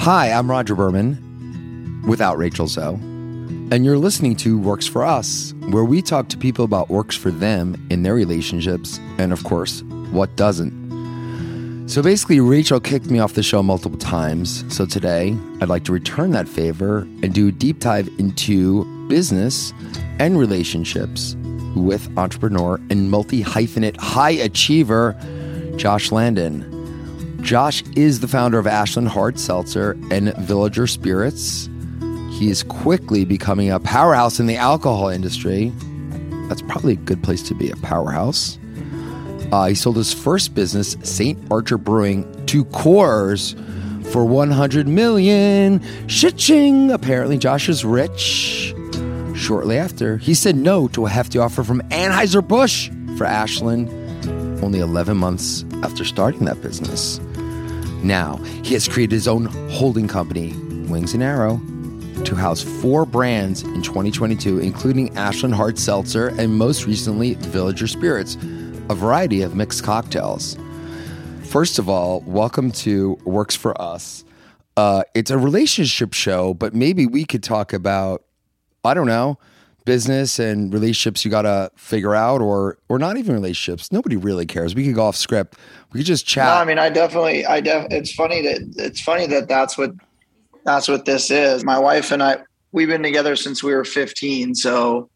Hi, I'm Rodger Berman, without Rachel Zoe, and you're listening to Works for Us, where we talk to people about works for them in their relationships, and of course, what doesn't. So basically, Rachel kicked me off the show multiple times. So today, I'd like to return that favor and do a deep dive into business and relationships with entrepreneur and multi hyphenate high achiever Josh Landan. Josh is the founder of Ashland Hard Seltzer and Villager Spirits. He is quickly becoming a powerhouse in the alcohol industry. That's probably a good place to be a powerhouse. Uh, he sold his first business, St. Archer Brewing, to Coors for 100 million. Shitching. Apparently, Josh is rich. Shortly after, he said no to a hefty offer from Anheuser-Busch for Ashland only 11 months after starting that business. Now, he has created his own holding company, Wings and Arrow, to house four brands in 2022, including Ashland Hard Seltzer and most recently, Villager Spirits, a variety of mixed cocktails. First of all, welcome to Works for Us. Uh, it's a relationship show, but maybe we could talk about, I don't know, business and relationships you got to figure out or or not even relationships. Nobody really cares. We could go off script. We could just chat. No, i mean i definitely i def it's funny that it's funny that that's what that's what this is. My wife and i we've been together since we were 15 so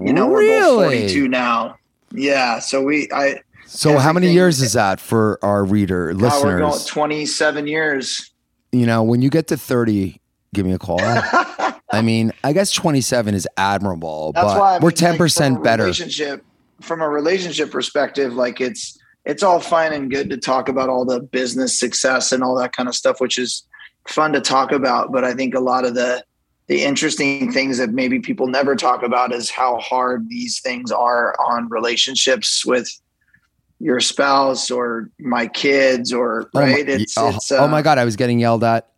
you know really? we're both 42 now. Yeah so we i so how many years is that for our reader listeners we're going 27 years. You know when you get to 30 give me a call I mean, I guess 27 is admirable, That's but why I we're 10% like, better. Relationship from a relationship perspective, like it's it's all fine and good to talk about all the business success and all that kind of stuff, which is fun to talk about. But I think a lot of the the interesting things that maybe people never talk about is how hard these things are on relationships with your spouse or my kids or Oh my- right. it's, oh, it's, oh my uh, God, I was getting yelled at.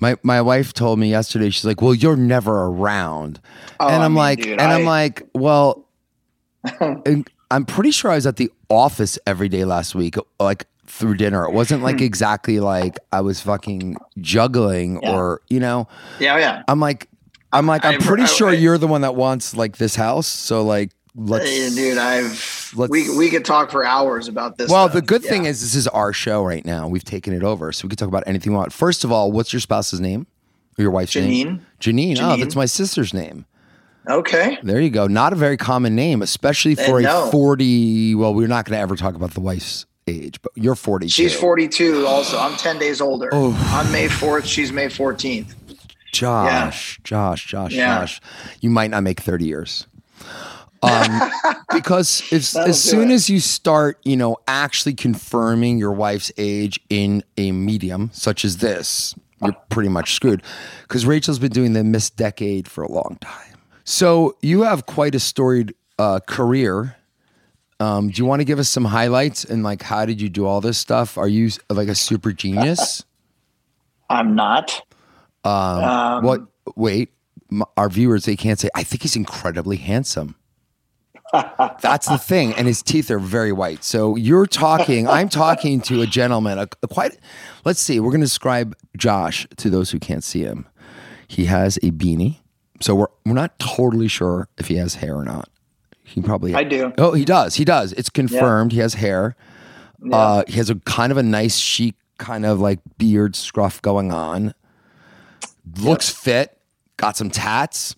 My my wife told me yesterday. She's like, "Well, you're never around," oh, and I I'm mean, like, dude, and I'm like, well, I'm pretty sure I was at the office every day last week, like through dinner. It wasn't like exactly like I was fucking juggling Hmm. Yeah. or you know. yeah, yeah. I'm like, I'm like, I'm I- pretty I- sure I- you're the one that wants like this house. So like, let's, Hey, dude, I've let's- we we could talk for hours about this. Well, stuff. the good Yeah. thing is this is our show right now. We've taken it over, so we can talk about anything we want. First of all, what's your spouse's name? Or your wife's name? Janine. Janine. Oh, Janine. that's my sister's name. Okay. There you go. Not a very common name, especially for Uh, a no. 40. Well, we're not going to ever talk about the wife's age, but you're 40. She's 42 also. I'm 10 days older. Oh. On May 4th, she's May 14th. Josh, Josh, Josh, Yeah. Josh. You might not make 30 years. Um, because if, as soon it. as you start, you know, actually confirming your wife's age in a medium such as this, you're pretty much screwed. Because Rachel's been doing the Miss Decade for a long time. So you have quite a storied uh, career. Um, do you want to give us some highlights and like how did you do all this stuff? Are you like a super genius? I'm not. Um, What? Wait, our viewers they can't say. I think he's incredibly handsome. That's the thing, and his teeth are very white. So you're talking. I'm talking to a gentleman. A, a quite. Let's see. We're going to describe Josh to those who can't see him. He has a beanie. So we're we're not totally sure if he has hair or not. He probably. I do. Oh, he does. He does. It's confirmed. He has hair. Yeah. Uh, he has a kind of a nice chic kind of like beard scruff going on. Looks fit. Got some tats.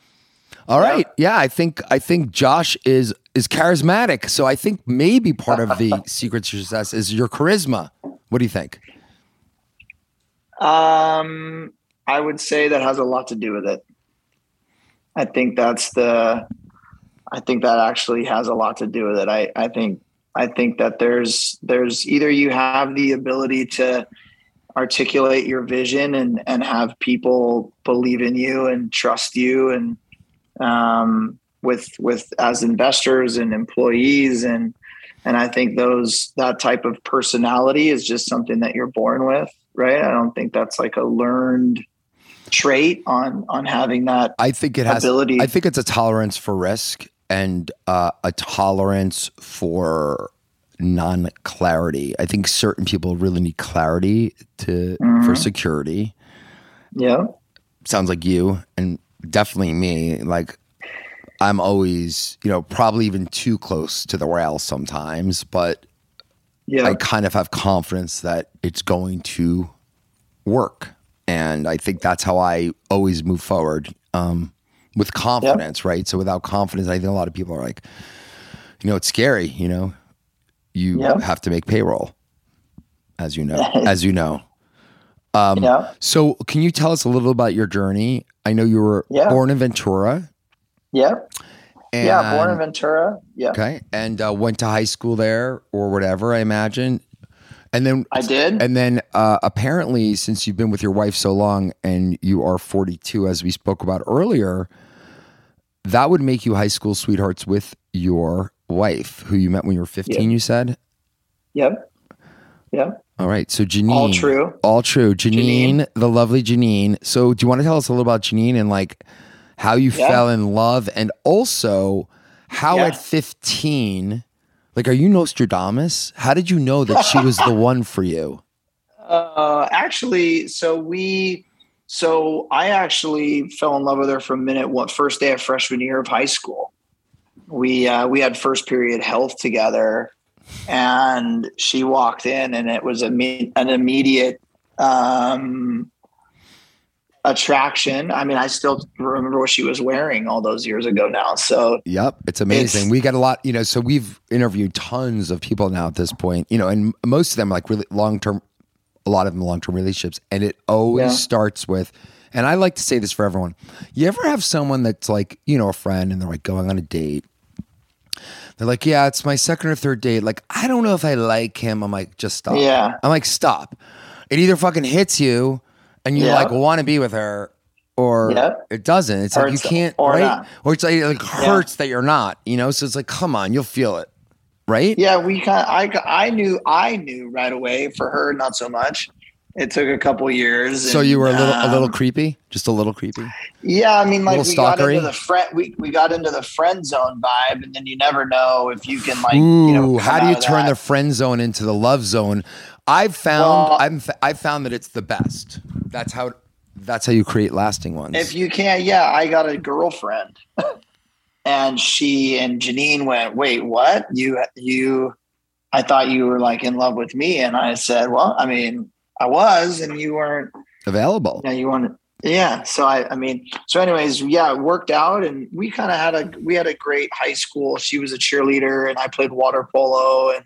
All right. Yeah, I think I think Josh is is charismatic. So I think maybe part of the secret to success is your charisma. What do you think? Um, I would say that has a lot to do with it. I think that's the. I think that actually has a lot to do with it. I, I think I think that there's there's either you have the ability to articulate your vision and and have people believe in you and trust you and um, with with as investors and employees and and I think those that type of personality is just something that you're born with, right? I don't think that's like a learned trait on on having that I think it has. ability. I think it's a tolerance for risk and uh, a tolerance for non clarity. I think certain people really need clarity to for Mhm. security, Yeah. sounds like you and definitely me. Like I'm always, you know, probably even too close to the rail sometimes, but Yeah. I kind of have confidence that it's going to work. And I think that's how I always move forward um, with confidence, right? So without confidence, I think a lot of people are like, you know, it's scary, you know, you have to make payroll, as you know, as you know. Um, yeah. So can you tell us a little about your journey? I know you were Yeah. born in Ventura. Yeah. And, yeah. Born in Ventura. Yeah. Okay. And uh, went to high school there or whatever, I imagine. And then I did. And then uh, apparently, since you've been with your wife so long and you are 42, as we spoke about earlier, that would make you high school sweethearts with your wife, who you met when you were 15, you said? Yep. Yep. All right. So Janine. All true. All true. Janine, Janine. the lovely Janine. So do you want to tell us a little about Janine and like how you Yeah. fell in love and also how Yeah. at 15, like, are you Nostradamus? How did you know that she was the one for you? Uh, actually, so we, so I actually fell in love with her from minute one, first day of freshman year of high school. We uh, we had first period health together, and she walked in, and it was a me- an immediate um, attraction. I mean, I still remember what she was wearing all those years ago now. So Yep, it's amazing. It's- we got a lot, you know. So we've interviewed tons of people now at this point, you know, and most of them like really long term. A lot of them long term relationships, and it always Yeah. starts with. And I like to say this for everyone. You ever have someone that's like, you know, a friend, and they're like going on a date. They're like, yeah, it's my second or third date. Like, I don't know if I like him. I'm like, just stop. Yeah. I'm like, stop. It either fucking hits you, and you Yeah. like want to be with her, or Yeah. it doesn't. It's Or like you can't, or right? not. Or it's like it like hurts that you're not, you know. So it's like, come on, you'll feel it, right? Yeah, we kind of, I I knew I knew right away. For her, not so much. It took a couple years. So and, you were a little, a little um, creepy, just a little creepy. Yeah, I mean, like we got into the friend, we, we got into the friend zone vibe, and then you never know if you can like, Ooh, you know, how do you turn that. the friend zone into the love zone? I've found, Well- I've, I've found that it's the best. That's how, that's how you create lasting ones. If you can't, yeah, I got a girlfriend, and she and Janine went, "Wait, what? You you? I thought you were like in love with me," and I said, "Well, I mean, I was, and you weren't." Available. Yeah, you want to. Yeah. So I, I mean, so anyways, yeah, it worked out, and we kind of had a we had a great high school. She was a cheerleader, and I played water polo, and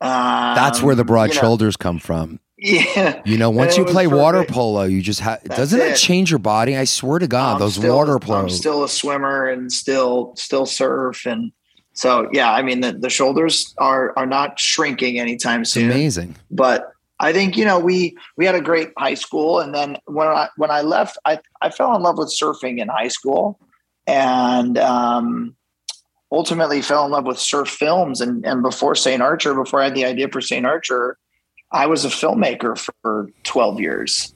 um, That's where the broad you know, shoulders come from. Yeah. You know, once you play water polo, you just have. Doesn't that it. change your body? I swear to God, I'm those still- water polo. I'm still a swimmer and still still surf, and so yeah, I mean the, the shoulders are are not shrinking anytime it's soon. amazing. but I think you know we we had a great high school, and then when I when I left, I I fell in love with surfing in high school, and um, ultimately fell in love with surf films. And and before St. Archer, before I had the idea for St. Archer, I was a filmmaker for twelve years,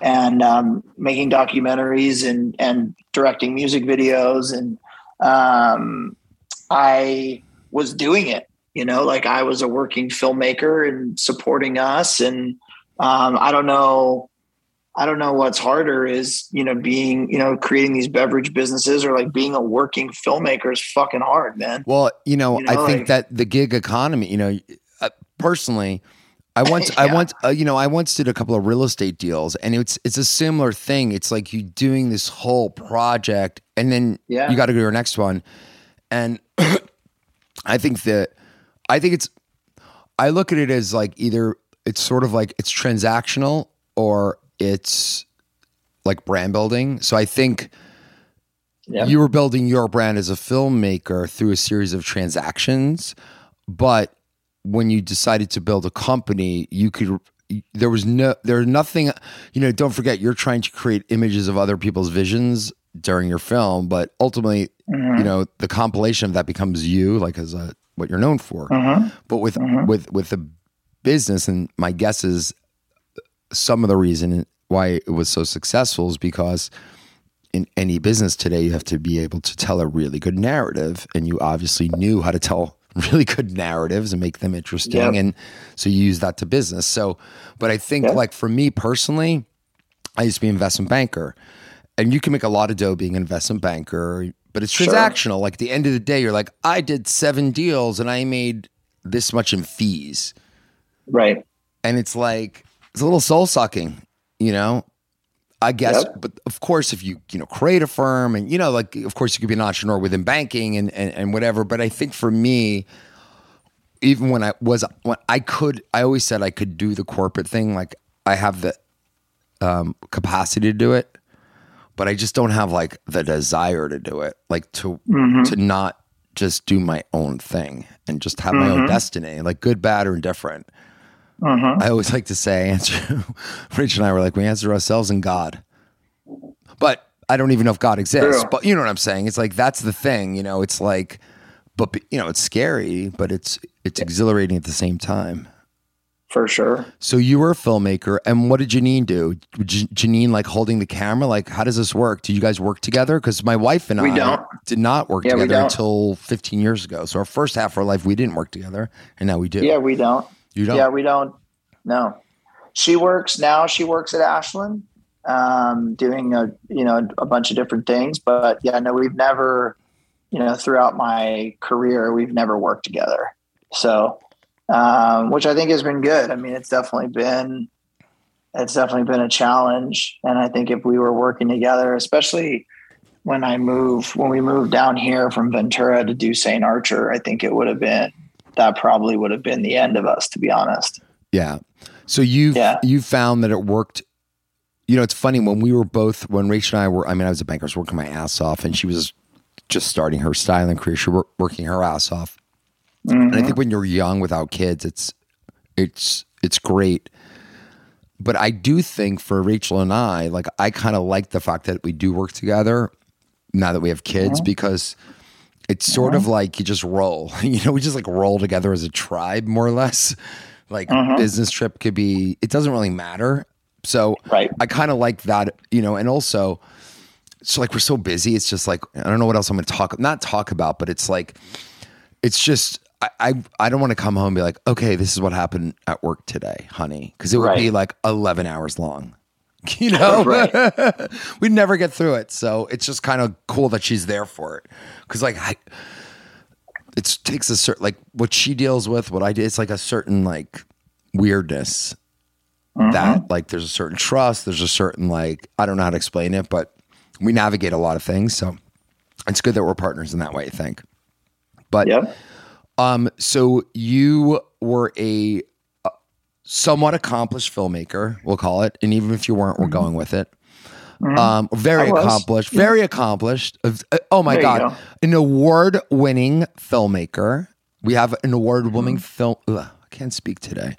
and um, making documentaries and and directing music videos, and um, I was doing it you know like i was a working filmmaker and supporting us and um, i don't know i don't know what's harder is you know being you know creating these beverage businesses or like being a working filmmaker is fucking hard man Well, you know, You I know, think that the gig economy, you know, uh, personally, I once, I once, uh, you know, I once did a couple of real estate deals, and it's it's a similar thing. It's like you doing this whole project, and then Yeah. you got to go to your next one, and I think that I think it's I look at it as like either it's sort of like it's transactional or it's like brand building. So I think yeah you were building your brand as a filmmaker through a series of transactions, but when you decided to build a company, you could there was no there's nothing you know don't forget you're trying to create images of other people's visions during your film but ultimately Mhm. you know the compilation of that becomes you like as a what you're known for Mhm. but with Mhm. with with the business and my guess is some of the reason why it was so successful is because in any business today you have to be able to tell a really good narrative and you obviously knew how to tell really good narratives and make them interesting Yep. and so you use that to business so but i think Yep. like for me personally I used to be an investment banker, and you can make a lot of dough being an investment banker, but it's Sure. transactional. Like at the end of the day, you're like, I did seven deals and I made this much in fees, Right. and it's like it's a little soul sucking, you know. I guess, Yep. but of course, if you you know create a firm and you know, like of course, you could be an entrepreneur within banking and and, and whatever. But I think for me, even when I was when I could, I always said I could do the corporate thing. Like I have the um, capacity to do it, but I just don't have like the desire to do it. Like to mm-hmm. to not just do my own thing and just have my own mm-hmm. destiny, like good, bad, or indifferent. Mm-hmm. I always like to say, answer. Rich and I were like, we answer ourselves and God, but I don't even know if God exists. But you know what I'm saying? It's like that's the thing. You know, it's like, but you know, it's scary, but it's it's exhilarating at the same time. For sure. So you were a filmmaker, and what did Janine do? J- Janine like holding the camera? Like, how does this work? Do you guys work together? Because my wife and We I don't. did not work Yeah, together until 15 years ago. So our first half of our life, we didn't work together, and now we do. Yeah, we don't. you don't. Yeah, we don't. No, she works now. She works at Ashland, um, doing a you know a bunch of different things. But yeah, no, we've never, you know, throughout my career, we've never worked together. So, um, which I think has been good. I mean, it's definitely been, it's definitely been a challenge. And I think if we were working together, especially when I moved, when we moved down here from Ventura to do St. Archer, I think it would have been that probably would have been the end of us, to be honest. Yeah. So you Yeah. you found that it worked. You know, it's funny when we were both when Rachel and I were. I mean, I was a banker, I was working my ass off, and she was just starting her styling career. She was working her ass off. And I mm-hmm. think when you're young without kids, it's it's it's great. But I do think for Rachel and I, like I kind of like the fact that we do work together now that we have kids mm-hmm. because it's sort mm-hmm. of like you just roll. You know, we just like roll together as a tribe, more or less. Like business trip could be. It doesn't really matter. So Right. I kind of like that. You know, and also, so like we're so busy. It's just like I don't know what else I'm going to talk. Not talk about, but it's like it's just. I, I, I don't want to come home and be like, okay, this is what happened at work today, honey, because it would be like eleven hours long. You know, Right. we'd never get through it. So it's just kind of cool that she's there for it. Cause like I, it takes a certain, like what she deals with, what I did, it's like a certain like weirdness that mm-hmm. like there's a certain trust. There's a certain like, I don't know how to explain it, but we navigate a lot of things. So it's good that we're partners in that way, I think. But Yep. Um, so you were a, uh somewhat accomplished filmmaker, we'll call it, and even if you weren't, we're going with it. Um, very Mm-hmm. I was. accomplished, very accomplished. Uh, Oh my There god, go. an award-winning filmmaker. We have an award-winning Mm-hmm. film. Ugh, I can't speak today.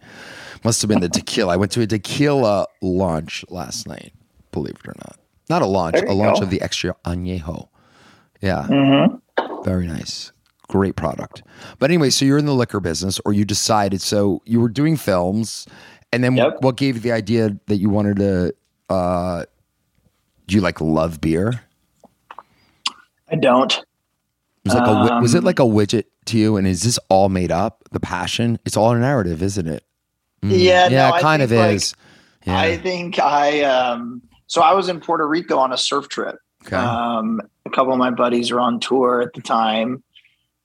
Must have been the tequila. I went to a tequila launch last night. Believe it or not, not a launch, a launch go. of the extra añejo. Yeah. Mm-hmm. Very nice. Great product. But anyway, so you're in the liquor business or you decided so you were doing films and then Yep. what gave you the idea that you wanted to uh do you like love beer? I don't. It was like a wi- was it Um, like a widget to you and is this all made up? The passion? It's all a narrative, isn't it? Mm. Yeah, Yeah, no, it kind of like, is. Yeah. I think I um so I was in Puerto Rico on a surf trip. okay. Um a couple of my buddies were on tour at the time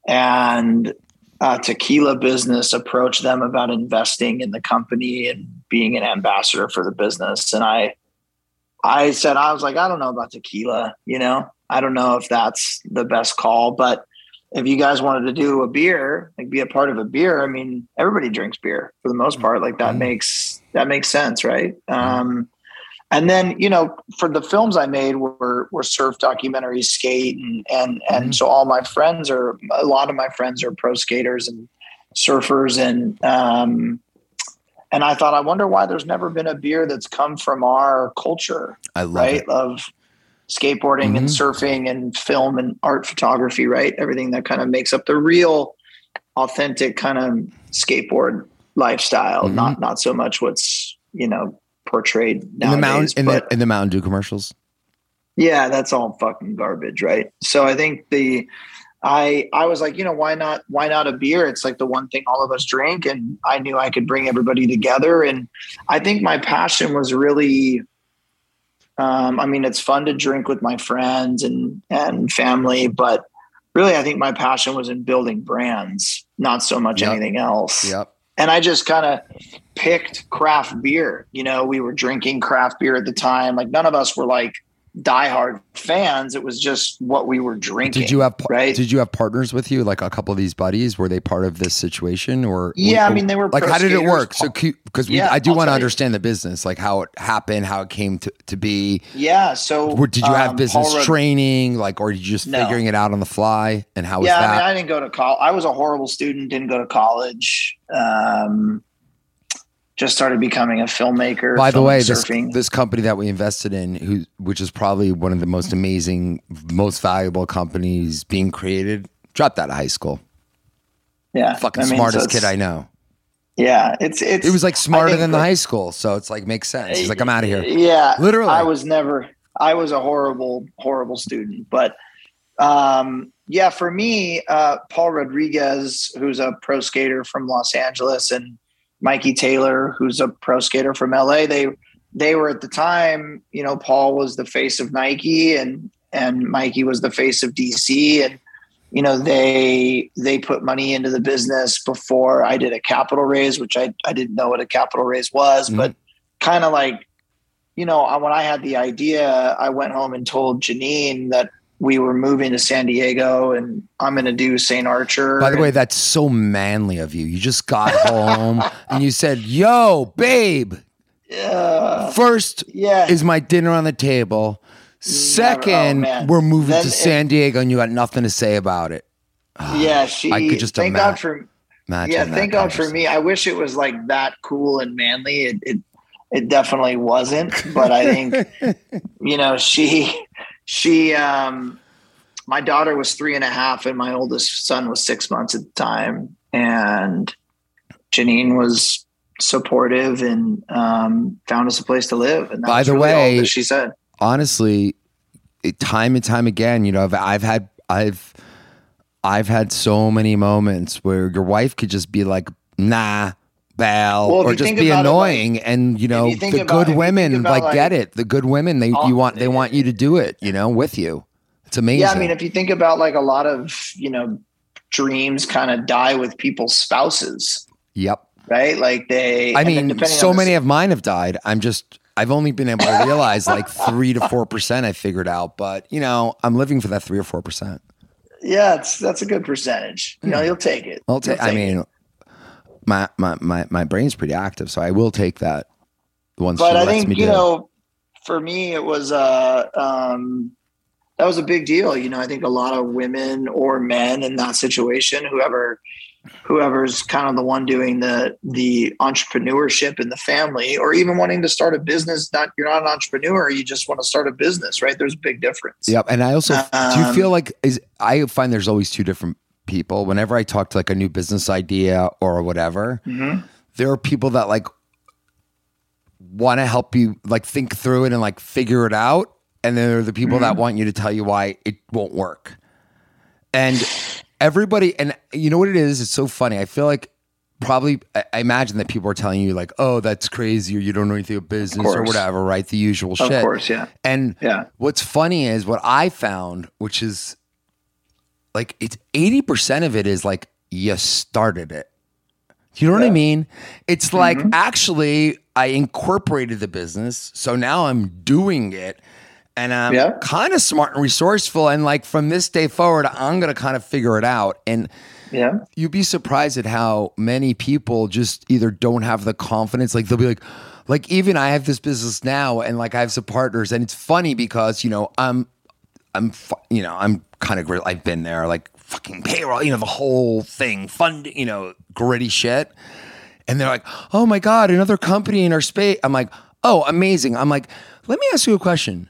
and uh, tequila business approached them about investing in the company and being an ambassador for the business and I I said I was like I don't know about tequila, you know. I don't know if that's the best call, but if you guys wanted to do a beer, like be a part of a beer, I mean, everybody drinks beer for the most part. Like that Mhm. makes that makes sense, right? Um, and then you know, for the films I made were were surf documentaries, skate, and and and Mhm. so all my friends are a lot of my friends are pro skaters and surfers, and um, and I thought, I wonder why there's never been a beer that's come from our culture I love right it. of skateboarding and Mhm. surfing and film and art photography right everything that kind of makes up the real authentic kind of skateboard lifestyle Mhm. not not so much what's you know portrayed In the mountain in the in the Mountain Dew commercials. yeah that's all fucking garbage right so i think the i i was like you know why not why not a beer it's like the one thing all of us drink and i knew i could bring everybody together and i think my passion was really Um, I mean, it's fun to drink with my friends and and family, but really, I think my passion was in building brands, not so much Yep. anything else. Yep. And I just kind of picked craft beer. You know, we were drinking craft beer at the time. Like none of us were like diehard fans. It was just what we were drinking. Did you have right? Did you have partners with you? Like a couple of these buddies, were they part of this situation, or Yeah, I mean, they were like how did it work? So because Yeah, I do I'll want to you. understand the business, like how it happened, how it came to, to be. yeah. So Or did you have um, business training, like, or did you just No. figuring it out on the fly? And how was yeah, that? I mean, I didn't go to college. I was a horrible student. Didn't go to college. Um, just started becoming a filmmaker. By the way, this this company that we invested in, who which is probably one of the most amazing, most valuable companies being created, dropped out of high school. yeah, Fucking I mean, smartest so kid I know. Yeah, it's it's. It was like smarter than the that- high school, so it's like makes sense. He's like, I'm out of here. Yeah, Literally. I was never. I was a horrible, horrible student. But um, yeah, for me, uh, Paul Rodriguez, who's a pro skater from Los Angeles, and Mikey Taylor, who's a pro skater from LA, they they were at the time. You know, Paul was the face of Nike, and and Mikey was the face of DC, and you know they they put money into the business before I did a capital raise, which I I didn't know what a capital raise was, Mhm. but kind of like you know, I- when I had the idea, I went home and told Janine that we were moving to San Diego and I'm going to do St. Archer. By the way, that's so manly of you. You just got home and you said, "Yo, babe, yeah, first yeah, is my dinner on the table. Oh, Second, oh, we're moving Then to San Diego, and you got nothing to say about it." yeah. She, I could just thank ima- God for, Imagine yeah, thank God for me. I wish it was like that cool and manly. It, it, it definitely wasn't, but I think, you know, she, she, um, my daughter was three and a half and my oldest son was six months at the time. And Janine was supportive and, um, found us a place to live. And By the really all way- that she said, honestly, it, time and time again, you know, I've, I've had, I've, I've had so many moments where your wife could just be like, "Nah." Well, or just be annoying, and you know you the about- good women like, like, get it. The good women they you want they want you to do it, you know, with you. It's amazing. Yeah, I mean, if you think about like a lot of you know dreams, kind of die with people's spouses, yep. right? Like they. I mean, so many of mine have died. I'm just, I've only been able to realize like three to four percent. I figured out, but you know, I'm living for that three or four percent. Yeah, it's that's a good percentage. You know, you'll take it. Hmm. I'll take. You'll I it. My my my my brain's pretty active, so I will take that. Once but she I think you know, for me, it was uh, um, that was a big deal. You know, I think a lot of women or men in that situation, whoever whoever's kind of the one doing the the entrepreneurship in the family or even wanting to start a business not you're not an entrepreneur you just want to start a business right there's a big difference Yep. And I also do you Um, feel like is I find there's always two different people. Whenever I talk to like a new business idea or whatever, Mhm. there are people that like want to help you like think through it and like figure it out. And then there are the people that Mm-hmm. want you to tell you why it won't work. And everybody, and you know what it is? It's so funny. I feel like probably, I I imagine that people are telling you, like, oh, that's crazy, or you don't know anything about business or whatever, right? The usual of shit. Of course yeah And Yeah. what's funny is what I found, which is like it's 80% of it is like you started it. You know what I mean? It's like Mhm. actually I incorporated the business. So now I'm doing it and I'm Yeah. kind of smart and resourceful. And like from this day forward, I'm going to kind of figure it out. And yeah you'd be surprised at how many people just either don't have the confidence like they'll be like like even i have this business now and like i have some partners and it's funny because you know i'm i'm you know i'm kind of great i've been there like fucking payroll you know the whole thing fund you know gritty shit. And they're like oh my god another company in our space. I'm like oh amazing. I'm like let me ask you a question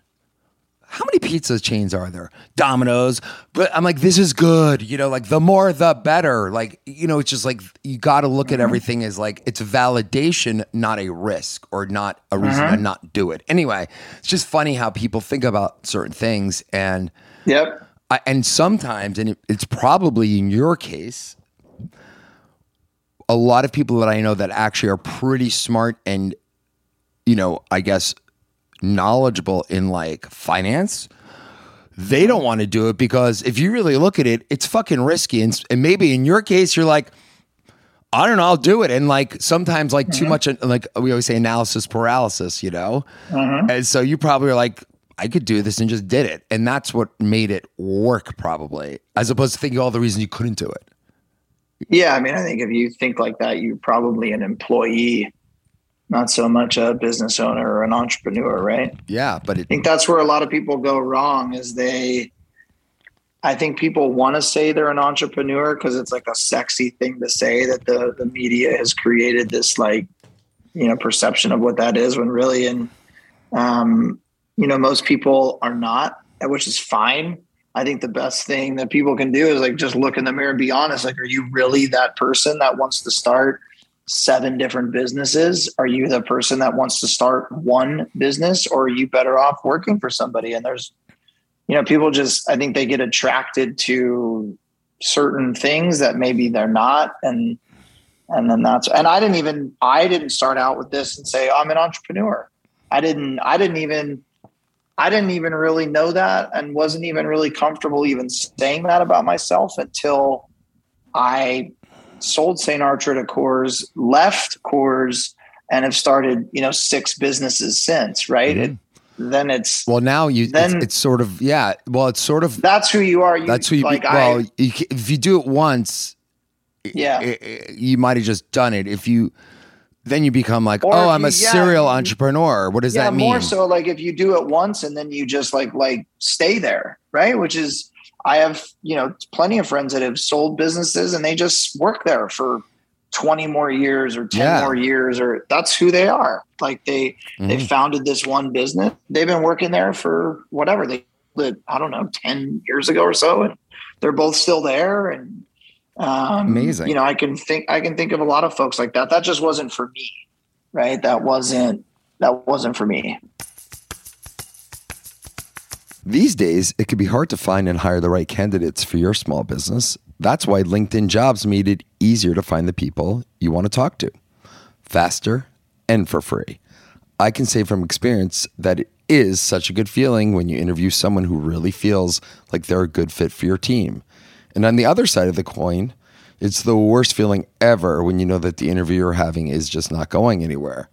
how many pizza chains are there? Domino's. But I'm like, this is good. You know, like the more the better. Like, you know, it's just like you got to look at mm-hmm. everything as like it's validation, not a risk or not a reason to mm-hmm. not do it. Anyway, it's just funny how people think about certain things. And, yep I, and sometimes, and it, it's probably in your case, a lot of people that I know that actually are pretty smart and, you know, I guess knowledgeable in like finance, they don't want to do it because if you really look at it, it's fucking risky. And, and maybe in your case, you're like, I don't know, I'll do it. And like sometimes, like too mm-hmm. much, like we always say, analysis paralysis, you know? Mm-hmm. And so you probably are like, I could do this and just did it. And that's what made it work, probably, as opposed to thinking all the reasons you couldn't do it. Yeah, I mean, I think if you think like that, you're probably an employee, not so much a business owner or an entrepreneur, right? Yeah. But it, I think that's where a lot of people go wrong is they I think people want to say they're an entrepreneur because it's like a sexy thing to say that the the media has created this like you know perception of what that is when really and um you know most people are not which is fine i think the best thing that people can do is like just look in the mirror and be honest like are you really that person that wants to start seven different businesses are you the person that wants to start one business or are you better off working for somebody? And there's you know people just i think they get attracted to certain things that maybe they're not. And and then that's and i didn't even i didn't start out with this and say i'm an entrepreneur. I didn't i didn't even i didn't even really know that and wasn't even really comfortable even saying that about myself until i sold st archer to coors left coors and have started you know six businesses since right Mhm. it, then it's well, now you, it's, Then- it's sort of, yeah. Well, it's sort of, that's who you are you that's who you, like be, well, I, you, if you do it once, yeah i- i- you might have just done it. If you, then you become like, Or oh, I'm a you- yeah, serial entrepreneur. What does yeah that mean? more so like if you do it once and then you just like like stay there right which is i have you know plenty of friends that have sold businesses and they just work there for 20 more years or 10 Yeah. more years or that's who they are like they they Mhm. founded this one business they've been working there for whatever they did i don't know 10 years ago or so and they're both still there and um, Amazing. you know i can think i can think of a lot of folks like that that just wasn't for me right that wasn't that wasn't for me These days, it can be hard to find and hire the right candidates for your small business. That's why LinkedIn Jobs made it easier to find the people you want to talk to faster and for free. I can say from experience that it is such a good feeling when you interview someone who really feels like they're a good fit for your team. And on the other side of the coin, it's the worst feeling ever when you know that the interview you're having is just not going anywhere.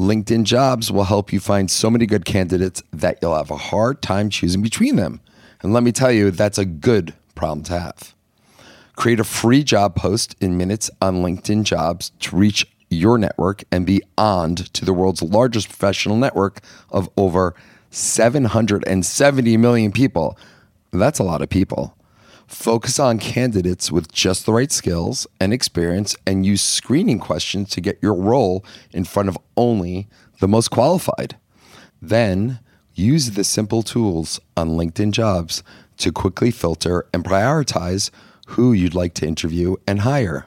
LinkedIn Jobs will help you find so many good candidates that you'll have a hard time choosing between them. And let me tell you, that's a good problem to have. Create a free job post in minutes on LinkedIn Jobs to reach your network and beyond to the world's largest professional network of over 770 million people. That's a lot of people. Focus on candidates with just the right skills and experience and use screening questions to get your role in front of only the most qualified. Then use the simple tools on LinkedIn Jobs to quickly filter and prioritize who you'd like to interview and hire.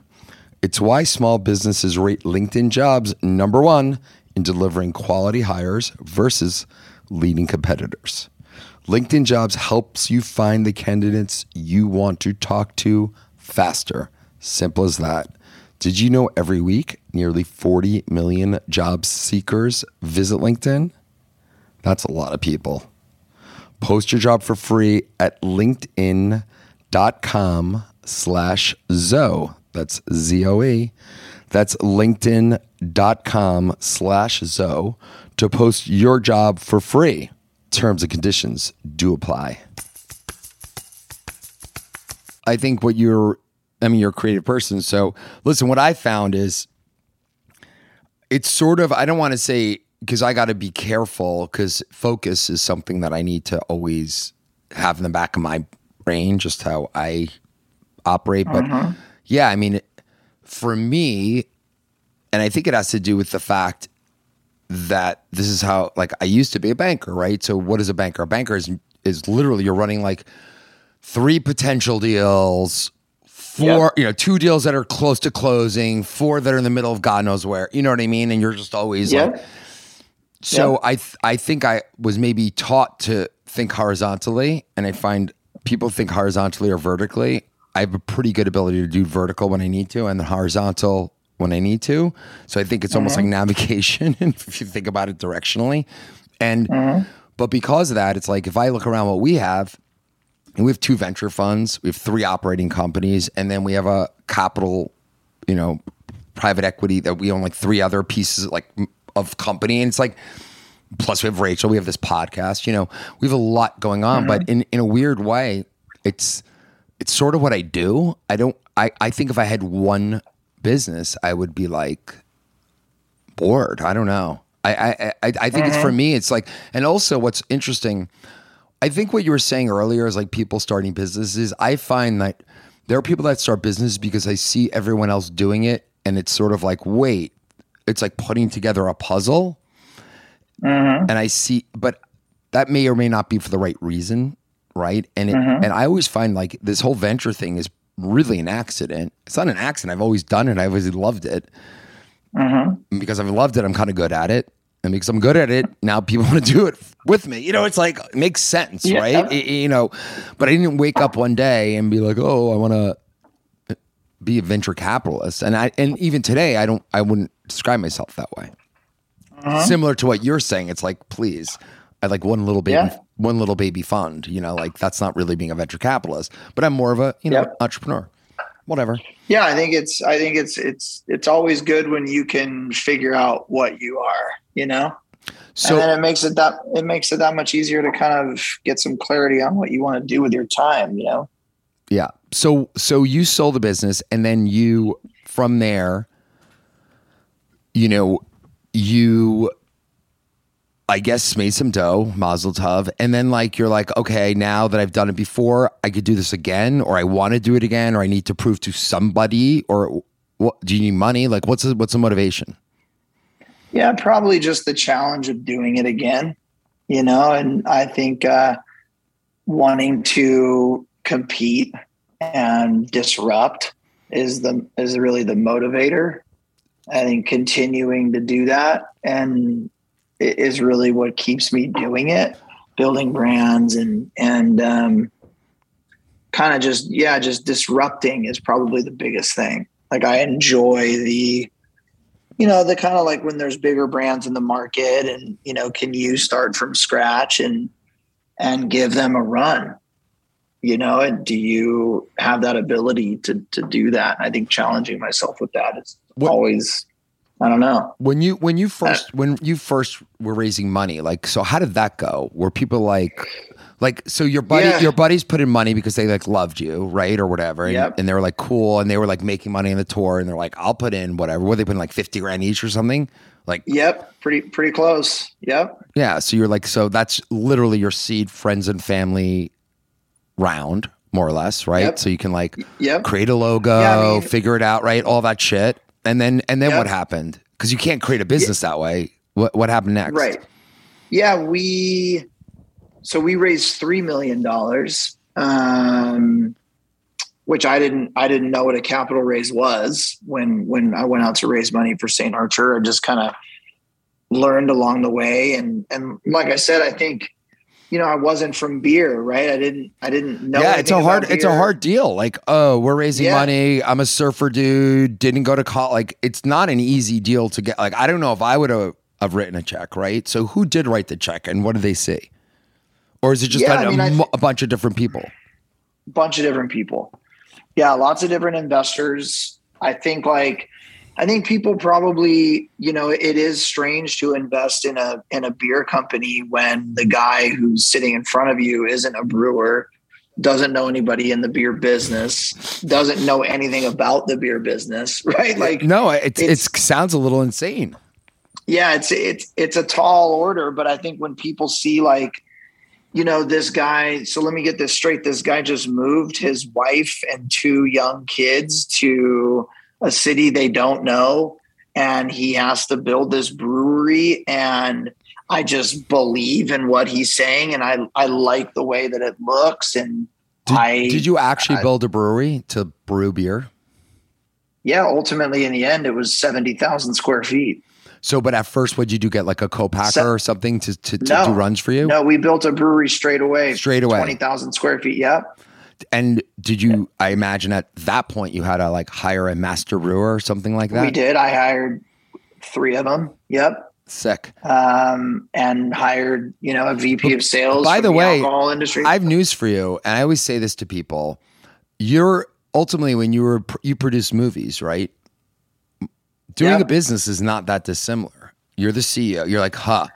It's why small businesses rate LinkedIn Jobs number one in delivering quality hires versus leading competitors. LinkedIn Jobs helps you find the candidates you want to talk to faster. Simple as that. Did you know every week nearly 40 million job seekers visit LinkedIn? That's a lot of people. Post your job for free at linkedin.com slash Zoe. That's Z-O-E. That's linkedin.com slash Zoe to post your job for free. Terms and conditions do apply. I think what you're, I mean, you're a creative person. So listen, what I found is it's sort of, I don't want to say, because I got to be careful because focus is something that I need to always have in the back of my brain, just how I operate. But mm-hmm. yeah, I mean, for me, and I think it has to do with the fact that this is how like I used to be a banker, right? So what is a banker? A banker is is literally you're running like three potential deals, four, Yeah. you know, two deals that are close to closing, four that are in the middle of God knows where. You know what I mean? And you're just always yeah like so I th- I think I was maybe taught to think horizontally, and I find people think horizontally or vertically. I have a pretty good ability to do vertical when I need to, and then horizontal when I need to. So I think it's almost like mm-hmm. navigation if you think about it directionally. And mm-hmm. but because of that, it's like if I look around what we have, and we have two venture funds, we have three operating companies, and then we have a capital, you know, private equity that we own like three other pieces like of company, and it's like. Plus, we have Rachel. We have this podcast. You know, we have a lot going on, but mm-hmm. in in a weird way, it's it's sort of what I do. I don't. I I think if I had one business, I would be like bored. I don't know. I I I, I think it's for mm-hmm. me. It's like, and also what's interesting. I think what you were saying earlier is like people starting businesses. I find that there are people that start businesses because I see everyone else doing it, and it's sort of like, wait, it's like putting together a puzzle, mm-hmm. and I see, but that may or may not be for the right reason, right? And it, mm-hmm. and I always find like this whole venture thing is really an accident. It's not an accident. I've always done it. I've always loved it. And because I've loved it, I'm kind of good at it. And because I'm good at it, now people want to do it with me. You know, it's like it makes sense, Yeah. right? I- I- you know, but I didn't wake up one day and be like, "Oh, I want to uh, be a venture capitalist." And I and even today, I don't I wouldn't describe myself that way. Mm-hmm. Similar to what you're saying, it's like, please, I like one little baby Yeah. One little baby fund, you know, like that's not really being a venture capitalist, but I'm more of a, you know, Yep. entrepreneur. Whatever. Yeah, I think it's I think it's it's it's always good when you can figure out what you are, you know? So and then it makes it that it makes it that much easier to kind of get some clarity on what you want to do with your time, you know? Yeah. So so you sold the business and then you from there you know you I guess made some dough, mazel tov, and then like you're like, okay, now that I've done it before, I could do this again, or I want to do it again, or I need to prove to somebody, or what? Do you need money? Like, what's the, what's the motivation? Yeah, probably just the challenge of doing it again, you know, and I think uh wanting to compete and disrupt is the is really the motivator. I think continuing to do that and is really what keeps me doing it, building brands and and um kind of just yeah, just disrupting is probably the biggest thing. Like I enjoy the you know the kind of like when there's bigger brands in the market and you know can you start from scratch and and give them a run you know and do you have that ability to to do that i think challenging myself with that is What- always i don't know When you when you uh, first when you first were raising money, like so how did that go? Were people like like so your buddy Yeah. your buddies put in money because they like loved you, right? Or whatever. And, Yep. and they were like cool and they were like making money on the tour and they're like, I'll put in whatever. Were they putting like fifty grand each or something? Like yep pretty pretty close yep yeah. So you're like, so that's literally your seed, friends and family round, more or less, right? Yep. So you can like yep create a logo, Yeah, I mean- figure it out, right? All that shit. And then and then Yep. what happened? Because you can't create a business that way. What what happened next? Right. Yeah, we so we raised three million dollars, um, which I didn't I didn't know what a capital raise was when when I went out to raise money for St. Archer. I just kind of learned along the way, and and like I said, I think you know I wasn't from beer, right? I didn't I didn't know. yeah, it's a hard it's a hard deal. Like, oh, we're raising Yeah. money. I'm a surfer dude. Didn't go to college. Like, it's not an easy deal to get. Like, I don't know if I would have have written a check, right? So, who did write the check, and what did they see? Or is it just Yeah, a, I mean, thi- a bunch of different people? bunch of different people. Yeah, lots of different investors. I think like I think people probably, you know, it is strange to invest in a in a beer company when the guy who's sitting in front of you isn't a brewer, doesn't know anybody in the beer business, doesn't know anything about the beer business, right? Like No, it's, it sounds a little insane. yeah it's it's it's a tall order but i think when people see like you know this guy so let me get this straight this guy just moved his wife and two young kids to a city they don't know and he has to build this brewery and i just believe in what he's saying and i i like the way that it looks and Did, I- did you actually I- build a brewery to brew beer? yeah ultimately in the end it was 70,000 square feet So, but at first, what'd you do? Get like a co-packer or something to to, to No. do runs for you? no we built a brewery straight away Straight away. 20,000 square feet yep And did you? I imagine at that point you had to like hire a master brewer or something like that. We did. I hired three of them. Yep. Sick. Um, and hired, you know, a VP of sales. By the, the way, alcohol industry. I have news for you, and I always say this to people: you're ultimately when you were you produce movies, right? Doing a business is not that dissimilar. You're the CEO. You're like, huh,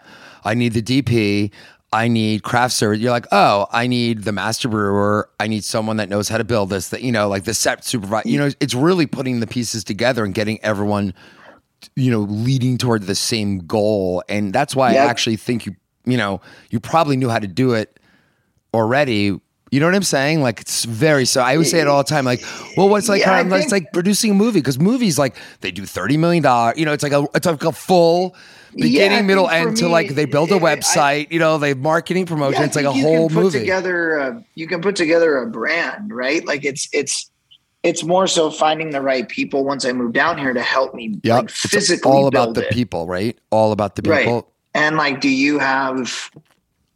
I need the DP. I need craft service. You're like, oh, I need the master brewer. I need someone that knows how to build this. That you know, like the set supervisor. You know, it's really putting the pieces together and getting everyone, you know, leading toward the same goal. And that's why yep. I actually think you, you know, you probably knew how to do it already you know what I'm saying? Like it's very so. I always say it all the time. Like, well, what's like? Yeah, um, think, it's like producing a movie because movies like they do thirty million dollars. You know, it's like a it's like a full beginning, yeah, middle, end me, to like they build a website. I, you know, they marketing promotion. Yeah, it's like a whole movie. Together, uh, you can put together a brand, right? Like it's it's it's more so finding the right people. Once I moved down here to help me, yeah, like, physically, it's all about the it. people, right? All about the people. Right. And like, do you have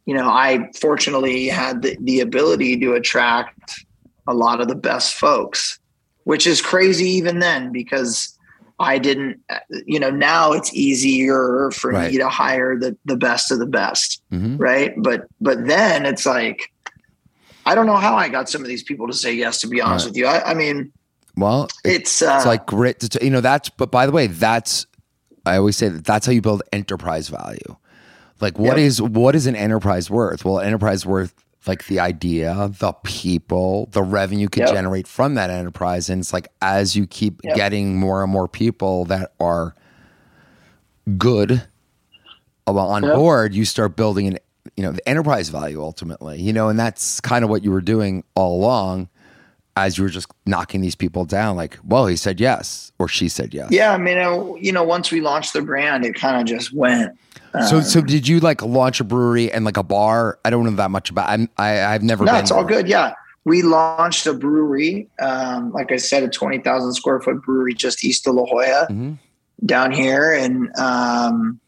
you know, I fortunately had the, the ability to attract a lot of the best folks, which is crazy even then because I didn't, you know, now it's easier for right. me to hire the, the best of the best. Mm-hmm. Right. But, but then it's like, I don't know how I got some of these people to say yes, to be honest right. with you. I, I mean, well, it's, uh, it's like grit to, you know, that's, but by the way, that's, I always say that that's how you build enterprise value like what yep. is what is an enterprise worth? Well, enterprise worth like the idea, the people, the revenue could yep. generate from that enterprise. And it's like as you keep yep. getting more and more people that are good uh, on board, you start building an you know the enterprise value ultimately. You know, and that's kind of what you were doing all along as you were just knocking these people down like well he said yes or she said yes yeah i mean you know once we launched the brand it kind of just went so, so um, did you like launch a brewery and like a bar? I don't know that much about. I'm, I, I've never. No, it's all good. Yeah, we launched a brewery. Um, like I said, a twenty thousand square foot brewery just east of La Jolla, mm-hmm. down here, and um,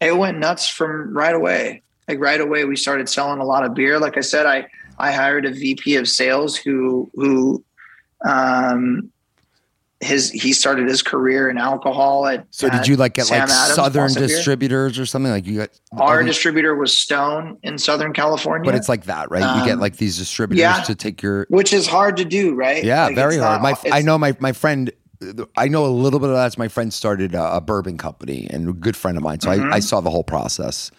it went nuts from right away. Like right away, we started selling a lot of beer. Like I said, I I hired a VP of sales who who um, his he started his career in alcohol at so did you like get Sam like Adams, southern distributors or something like you got our distributor was stone in southern california but it's like that right um, you get um, like these distributors yeah, to take your which is hard to do right yeah like very hard not, my i know my my friend I know a little bit of that. My friend started a, a bourbon company and a good friend of mine. So mm-hmm. I, I saw the whole process.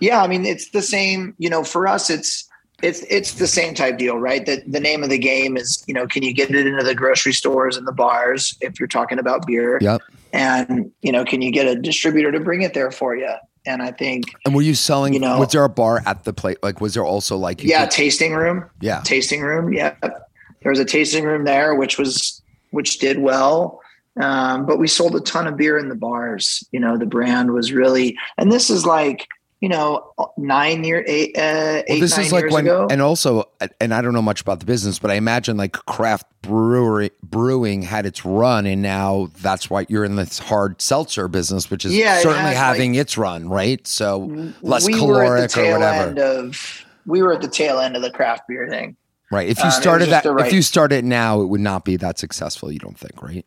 Yeah. I mean, it's the same, you know, for us, it's, it's it's the same type deal, right? That the name of the game is, you know, can you get it into the grocery stores and the bars if you're talking about beer? Yep. And you know, can you get a distributor to bring it there for you? And I think. And were you selling? You know, was there a bar at the plate? Like, was there also like? yeah, could, tasting room. Yeah, tasting room. Yeah, there was a tasting room there, which was which did well. Um, but we sold a ton of beer in the bars. You know, the brand was really, and this is like you know, nine year, eight, uh, eight well, this is like when, ago. and also, and I don't know much about the business, but I imagine like craft brewery brewing had its run, and now that's why you're in this hard seltzer business, which is yeah, certainly having like, its run, right? So less we caloric or whatever. Of, we were at the tail end of the craft beer thing, right? If you um, started that, right, if you started now, it would not be that successful. You don't think, right?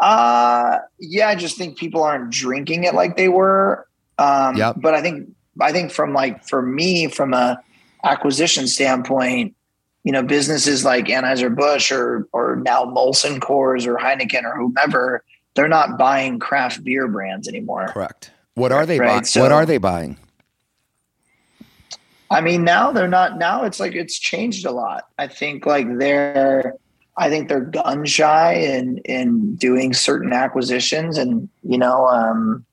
Uh, yeah, I just think people aren't drinking it like they were. Um, yep. But I think I think from like for me, from a acquisition standpoint, you know, businesses like Anheuser Busch or or now Molson Coors or Heineken or whomever, they're not buying craft beer brands anymore. Correct. What are they right? buying? So, what are they buying? I mean, now they're not. Now it's like it's changed a lot. I think like they're, I think they're gun shy in in doing certain acquisitions, and you know, um,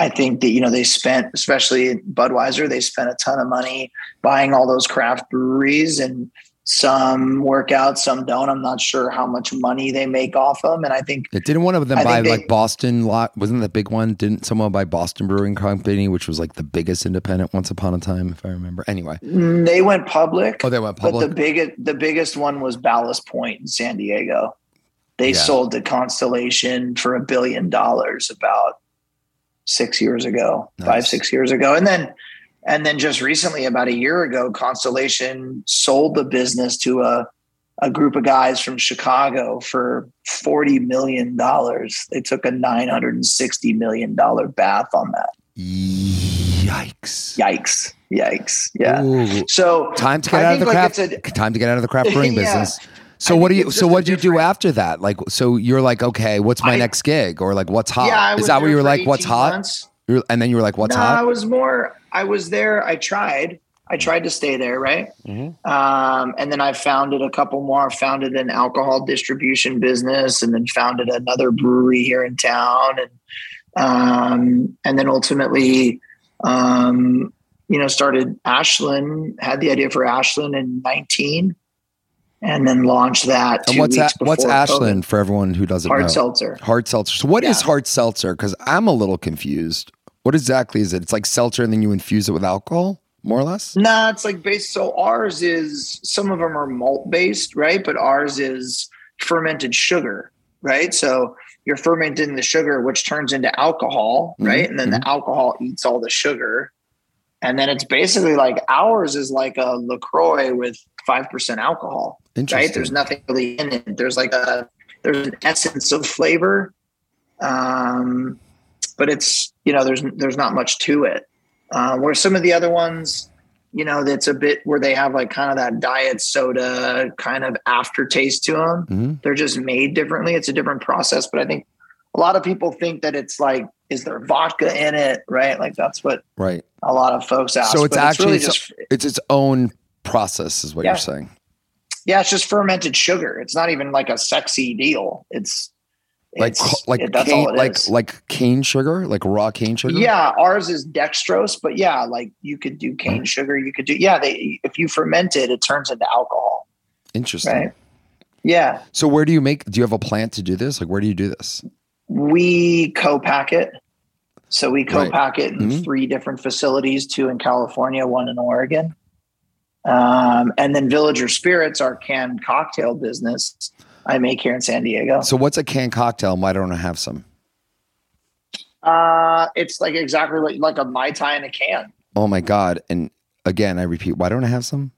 I think that you know they spent, especially Budweiser, they spent a ton of money buying all those craft breweries, and some work out, some don't. I'm not sure how much money they make off them, and I think it didn't one of them I buy like Boston lot wasn't the big one? Didn't someone buy Boston Brewing Company, which was like the biggest independent once upon a time, if I remember? Anyway, mm, they went public. Oh, they went public. But the biggest the biggest one was Ballast Point in San Diego. They yeah. sold to Constellation for a billion dollars about six years ago, nice. five, six years ago. And then, and then just recently, about a year ago, Constellation sold the business to a, a group of guys from Chicago for forty million dollars. They took a nine hundred and sixty million dollar bath on that. Yikes! Yikes! Yikes! Yeah. Ooh. So Time to get I out of the like, craft. a- time to get out of the craft brewing Yeah. business. So I what do you? So what do you do after that? Like, so you're like, okay, what's my I- next gig, or like, what's hot? Yeah, I Is that what you were like? What's 18 hot? months. And then you were like, what's no, I was more. I was there. I tried. I tried to stay there, right? Mhm. Um, and then I founded a couple more. Founded an alcohol distribution business, and then founded another brewery here in town, and um, and then ultimately, um, you know, started Ashland. Had the idea for Ashland in nineteen, and then launch that. And what's that? What's Ashland for everyone who doesn't. Hard know? seltzer. Hard seltzer. So what is Yeah. hard seltzer? Because I'm a little confused. What exactly is it? It's like seltzer, and then you infuse it with alcohol, more or less. Nah, it's like based. So ours is some of them are malt based, right? But ours is fermented sugar, right? So you're fermenting the sugar, which turns into alcohol, Mhm, right? And then the alcohol eats all the sugar. And then it's basically like ours is like a LaCroix with 5% alcohol, right? There's nothing really in it. There's like a, there's an essence of flavor. Um, but it's, you know, there's, there's not much to it. Uh, where some of the other ones, you know, that's a bit where they have like kind of that diet soda kind of aftertaste to them. Mhm. They're just made differently. It's a different process, but I think a lot of people think that it's like, is there vodka in it? Right? Like that's what Right. a lot of folks ask. So it's but actually really just It's its own process, is what Yeah. you're saying. yeah, it's just fermented sugar. It's not even like a sexy deal. It's Like it's- like it- that's cane, all it like is. like cane sugar, like raw cane sugar. Yeah, ours is dextrose, but yeah, like you could do cane mm. sugar. You could do yeah. They if you ferment it, it turns into alcohol, Interesting. right? Yeah, So where do you make? Do you have a plant to do this? Like where do you do this? We co-pack it. So we co-pack it in Mhm. three different facilities: two in California, one in Oregon. Um, and then Villager Spirits, our canned cocktail business, I make here in San Diego. So what's a canned cocktail? and Why don't I have some? Uh, it's like exactly like, like a mai tai in a can. Oh my god! And again, I repeat, why don't I have some?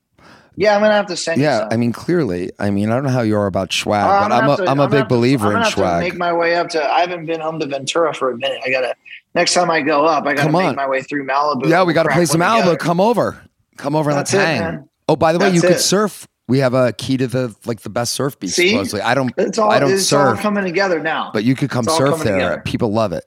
Yeah, I'm gonna have to send you Yeah, some. I mean, clearly, I mean, I don't know how you are about swag, Uh, but I'm a to- am a gonna big to- believer I'm in to swag. Make my way up to. I haven't been home to Ventura for a minute. I gotta. Next time I go up, I gotta Come make my way through Malibu. yeah, we got to play some Malibu. together. Come over, come over and That's let's it, hang. man. Oh, by the way, you That's could surf. We have a key to the like the best surf beach. See? Supposedly, I don't, It's all. I don't it's all surf, coming together now. but you could come surf there. together. People love it.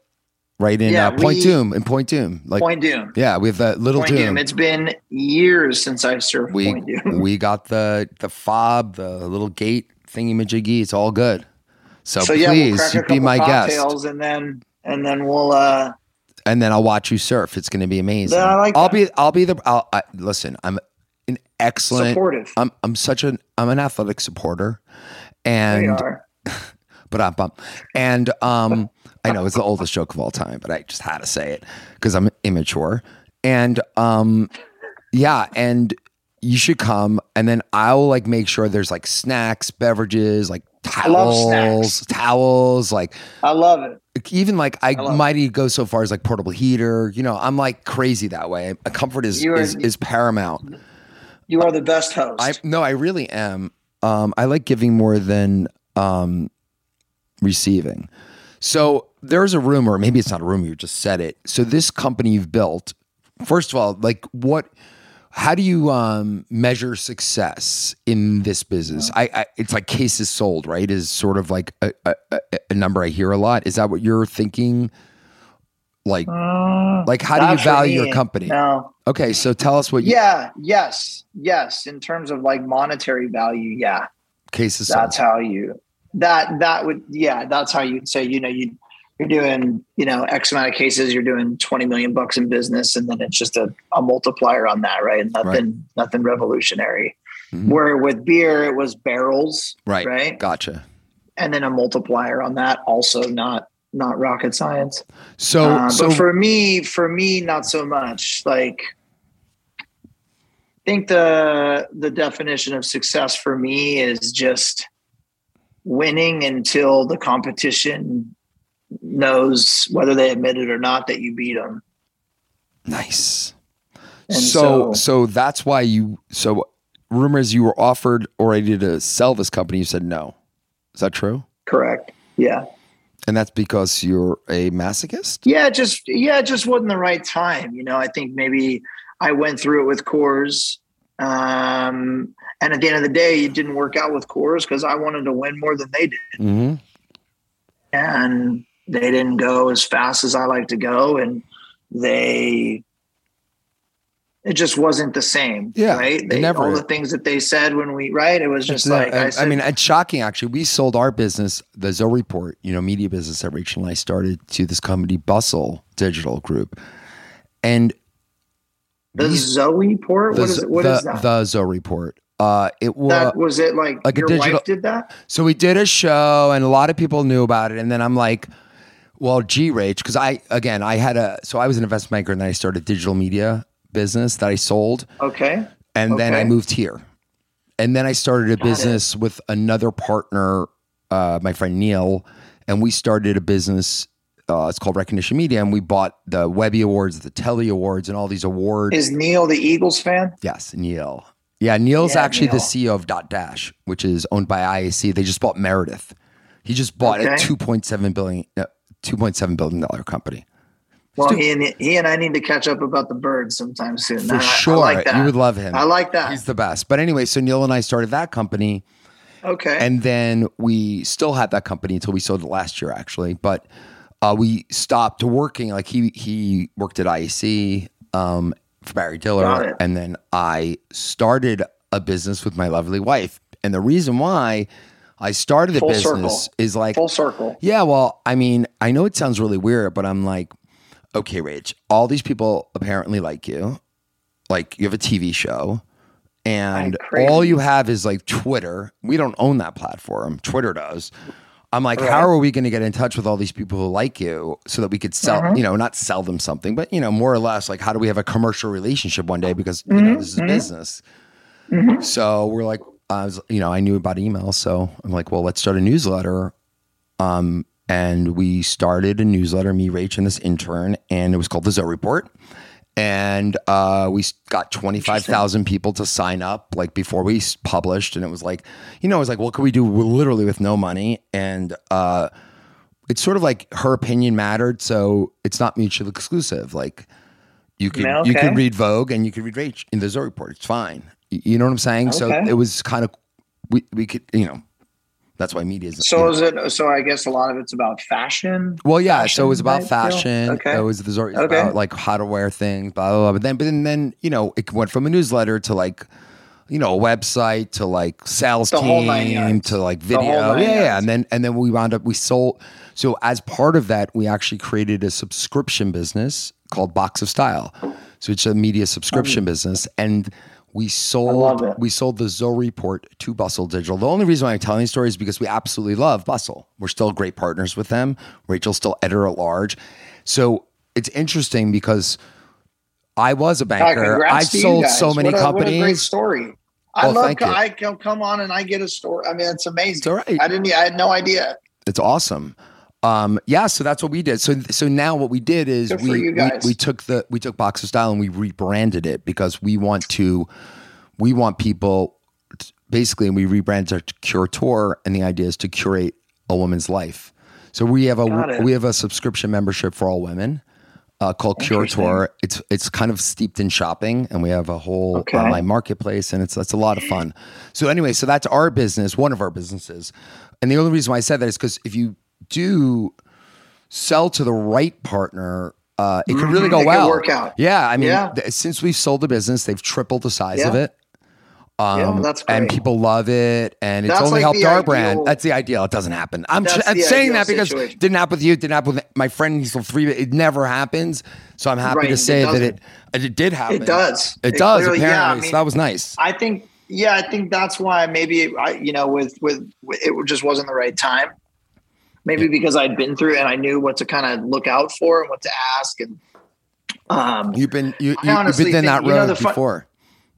Right in Yeah, uh, Point we- Doom, in Point Dume, like Point Dume. yeah, we have the little Point Dume. Dume. It's been years since I've surfed we Point Dume. we got the the fob, the little gate thingy majiggy. It's all good. So, so yeah, we'll please, a you be my guest, and then and then we'll. uh and then I'll watch you surf. It's going to be amazing. I like I'll that. be I'll be the. I'll, I, listen, I'm an excellent. Supportive. I'm I'm such an I'm an athletic supporter, and but I'm. And um, I know it's the oldest joke of all time, but I just had to say it because I'm immature. And um, yeah, and you should come, and then I'll like make sure there's like snacks, beverages, like towels, towels, like I love it. even like I, it. might even go so far as like portable heater. You know, I'm like crazy that way. Comfort is are- is, is paramount. You are the best host. I no, I really am. Um, I like giving more than um, receiving. So there's a rumor, maybe it's not a rumor, you just said it. So this company you've built, first of all, like what how do you um, measure success in this business? I, I it's like cases sold, right? Is sort of like a, a, a- number I hear a lot. Is that what you're thinking? Like, like how do you value me. your company? No. Okay, so tell us what you, Yeah. Yes. Yes. In terms of like monetary value, yeah. cases sold. That's how you. That that would yeah. That's how you'd say you know you you're doing you know X amount of cases. You're doing twenty million bucks in business, and then it's just a, a multiplier on that, right? Nothing nothing revolutionary. Mhm. Where with beer, it was barrels, Right. Right. Gotcha. and then a multiplier on that. Also, not not rocket science. So, Uh, so but for me, for me, not so much. Like, I think the the definition of success for me is just winning until the competition knows whether they admit it or not that you beat them. nice. And so, so- so that's why you. So rumors you were offered already to sell this company. You said no. Is that true? Correct. Yeah. And that's because you're a masochist? Yeah, just yeah, it just wasn't the right time. You know, I think maybe I went through it with Coors. Um, and at the end of the day, it didn't work out with Coors because I wanted to win more than they did. Mm-hmm. And they didn't go as fast as I like to go. And they it just wasn't the same. Yeah, right. They, never, all the things that they said when we right, it was just like I, I, said, I, mean, it's shocking actually. We sold our business, the Zoe Report, you know, media business that Rachel and I started to this company, Bustle Digital Group, and the Zoe Report. The, what is? What the, is that? The Zoe Report. Uh, it was that was it like, like your digital, wife did that. So we did a show, and a lot of people knew about it, and then I'm like. Well, G Rage, because I again I had a so I was an investment banker and then I started digital media business that I sold. Okay. And okay. then I moved here. And then I started a Got business it. with another partner, uh, my friend Neil, and we started a business. Uh, it's called Recognition Media, and we bought the Webby Awards, the Telly Awards, and all these awards. Is Neil the Eagles fan? Yes, Neil. Yeah, Neil's Yeah, actually Neil. the CEO of Dotdash, which is owned by IAC. They just bought Meredith. He just bought a Okay. two point seven billion, uh, two point seven billion dollar company. Well, he and he and I need to catch up about the birds sometime soon. For I- I sure, like that. you would love him. I like that. He's the best. But anyway, so Neil and I started that company. okay. And then we still had that company until we sold it last year, actually. But uh, we stopped working. Like he he worked at IAC um, for Barry Diller, and then I started a business with my lovely wife. And the reason why I started the Full business circle. is like, Full circle. yeah, well, I mean, I know it sounds really weird, but I'm like, okay, Rach, all these people apparently like you. Like you have a TV show and all you have is like Twitter. We don't own that platform. Twitter does. I'm like, Right. how are we going to get in touch with all these people who like you so that we could sell, Mm-hmm. you know, not sell them something, but you know, more or less like how do we have a commercial relationship one day because you Mm-hmm. know this is business. So we're like, I was, you know, I knew about email, so I'm like, well, let's start a newsletter. Um, and we started a newsletter, me, Rach, and this intern, and it was called the Zoe Report. And uh, we got 25,000 people to sign up like before we published. And it was like, you know, it was like, what could we do literally with no money? And uh, it's sort of like her opinion mattered. So it's not mutually exclusive. Like you could, Yeah, you okay. could read Vogue and you could read Rach in the Zoe Report. It's fine. You know what I'm saying? So it was kind of, we, we could, you know, that's why media is. So know. is it? So I guess a lot of it's about fashion. Well, yeah. so it was about fashion fashion. Okay. It was the Okay. about like how to wear things, blah blah blah. But then, but then, then you know, it went from a newsletter to like, you know, a website to like sales The team to like video. Yeah, yeah. And then and then we wound up we sold. So as part of that, we actually created a subscription business called Box of Style. So it's a media subscription mm. business, and we sold we sold the Zoe Report to Bustle Digital. The only reason why I'm telling these stories is because we absolutely love Bustle. We're still great partners with them. Rachel's still editor at large. So it's interesting because I was a banker. I congrats to you sold so many what a, What a great companies. story. I Oh, love. I can come on and I get a story. I mean, it's amazing. It's all right. I didn't. I had no idea. It's awesome. Um, yeah, so that's what we did. So so now what we did is we, we we took the we took Box of Style and we rebranded it because we want to we want people basically and we rebranded it to Curateur and the idea is to curate a woman's life. So we have a we have a subscription membership for all women uh, called Curateur. It's it's kind of steeped in shopping, and we have a whole Okay. online marketplace, and it's it's a lot of fun. So anyway, so that's our business, one of our businesses, and the only reason why I said that is because if you do sell to the right partner. Uh, it could really Mhm. go It well. work out. Yeah, I mean, Yeah. th- since we've sold the business, they've tripled the size of it. Um, that's great. and people love it, and it's That's only like helped our ideal- brand. That's the ideal. It doesn't happen. I'm, I'm saying that because situation. it didn't happen with you. It didn't happen with my friend. He's three. It never happens. So I'm happy Right, to it say that it it did happen. It does. It, does clearly- apparently. yeah, I mean, so that was nice. I think. Yeah, I think that's why maybe I, you know, with with it just wasn't the right time. Maybe because I'd been through it and I knew what to kind of look out for and what to ask and. Um, You've been you, you, you've been down that think- you know, road the fun- before.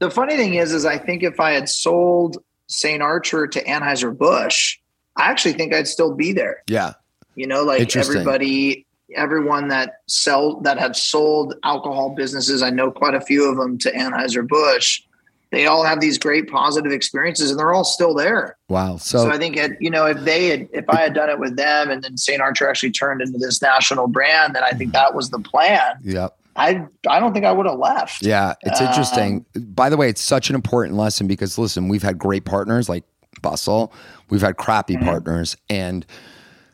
the funny thing is, is I think if I had sold St. Archer to Anheuser Busch, I actually think I'd still be there. Yeah, You know, like everybody, everyone that sell that have sold alcohol businesses, I know quite a few of them to Anheuser Busch. They all have these great positive experiences and they're all still there. Wow. So, So, I think, it, you know, if they had, if I had done it with them and then St. Archer actually turned into this national brand, then I think that was the plan. yeah. I, I don't think I would have left. Yeah, it's Um, interesting. By the way, it's such an important lesson because listen, we've had great partners like Bustle, we've had crappy Mm-hmm. partners, and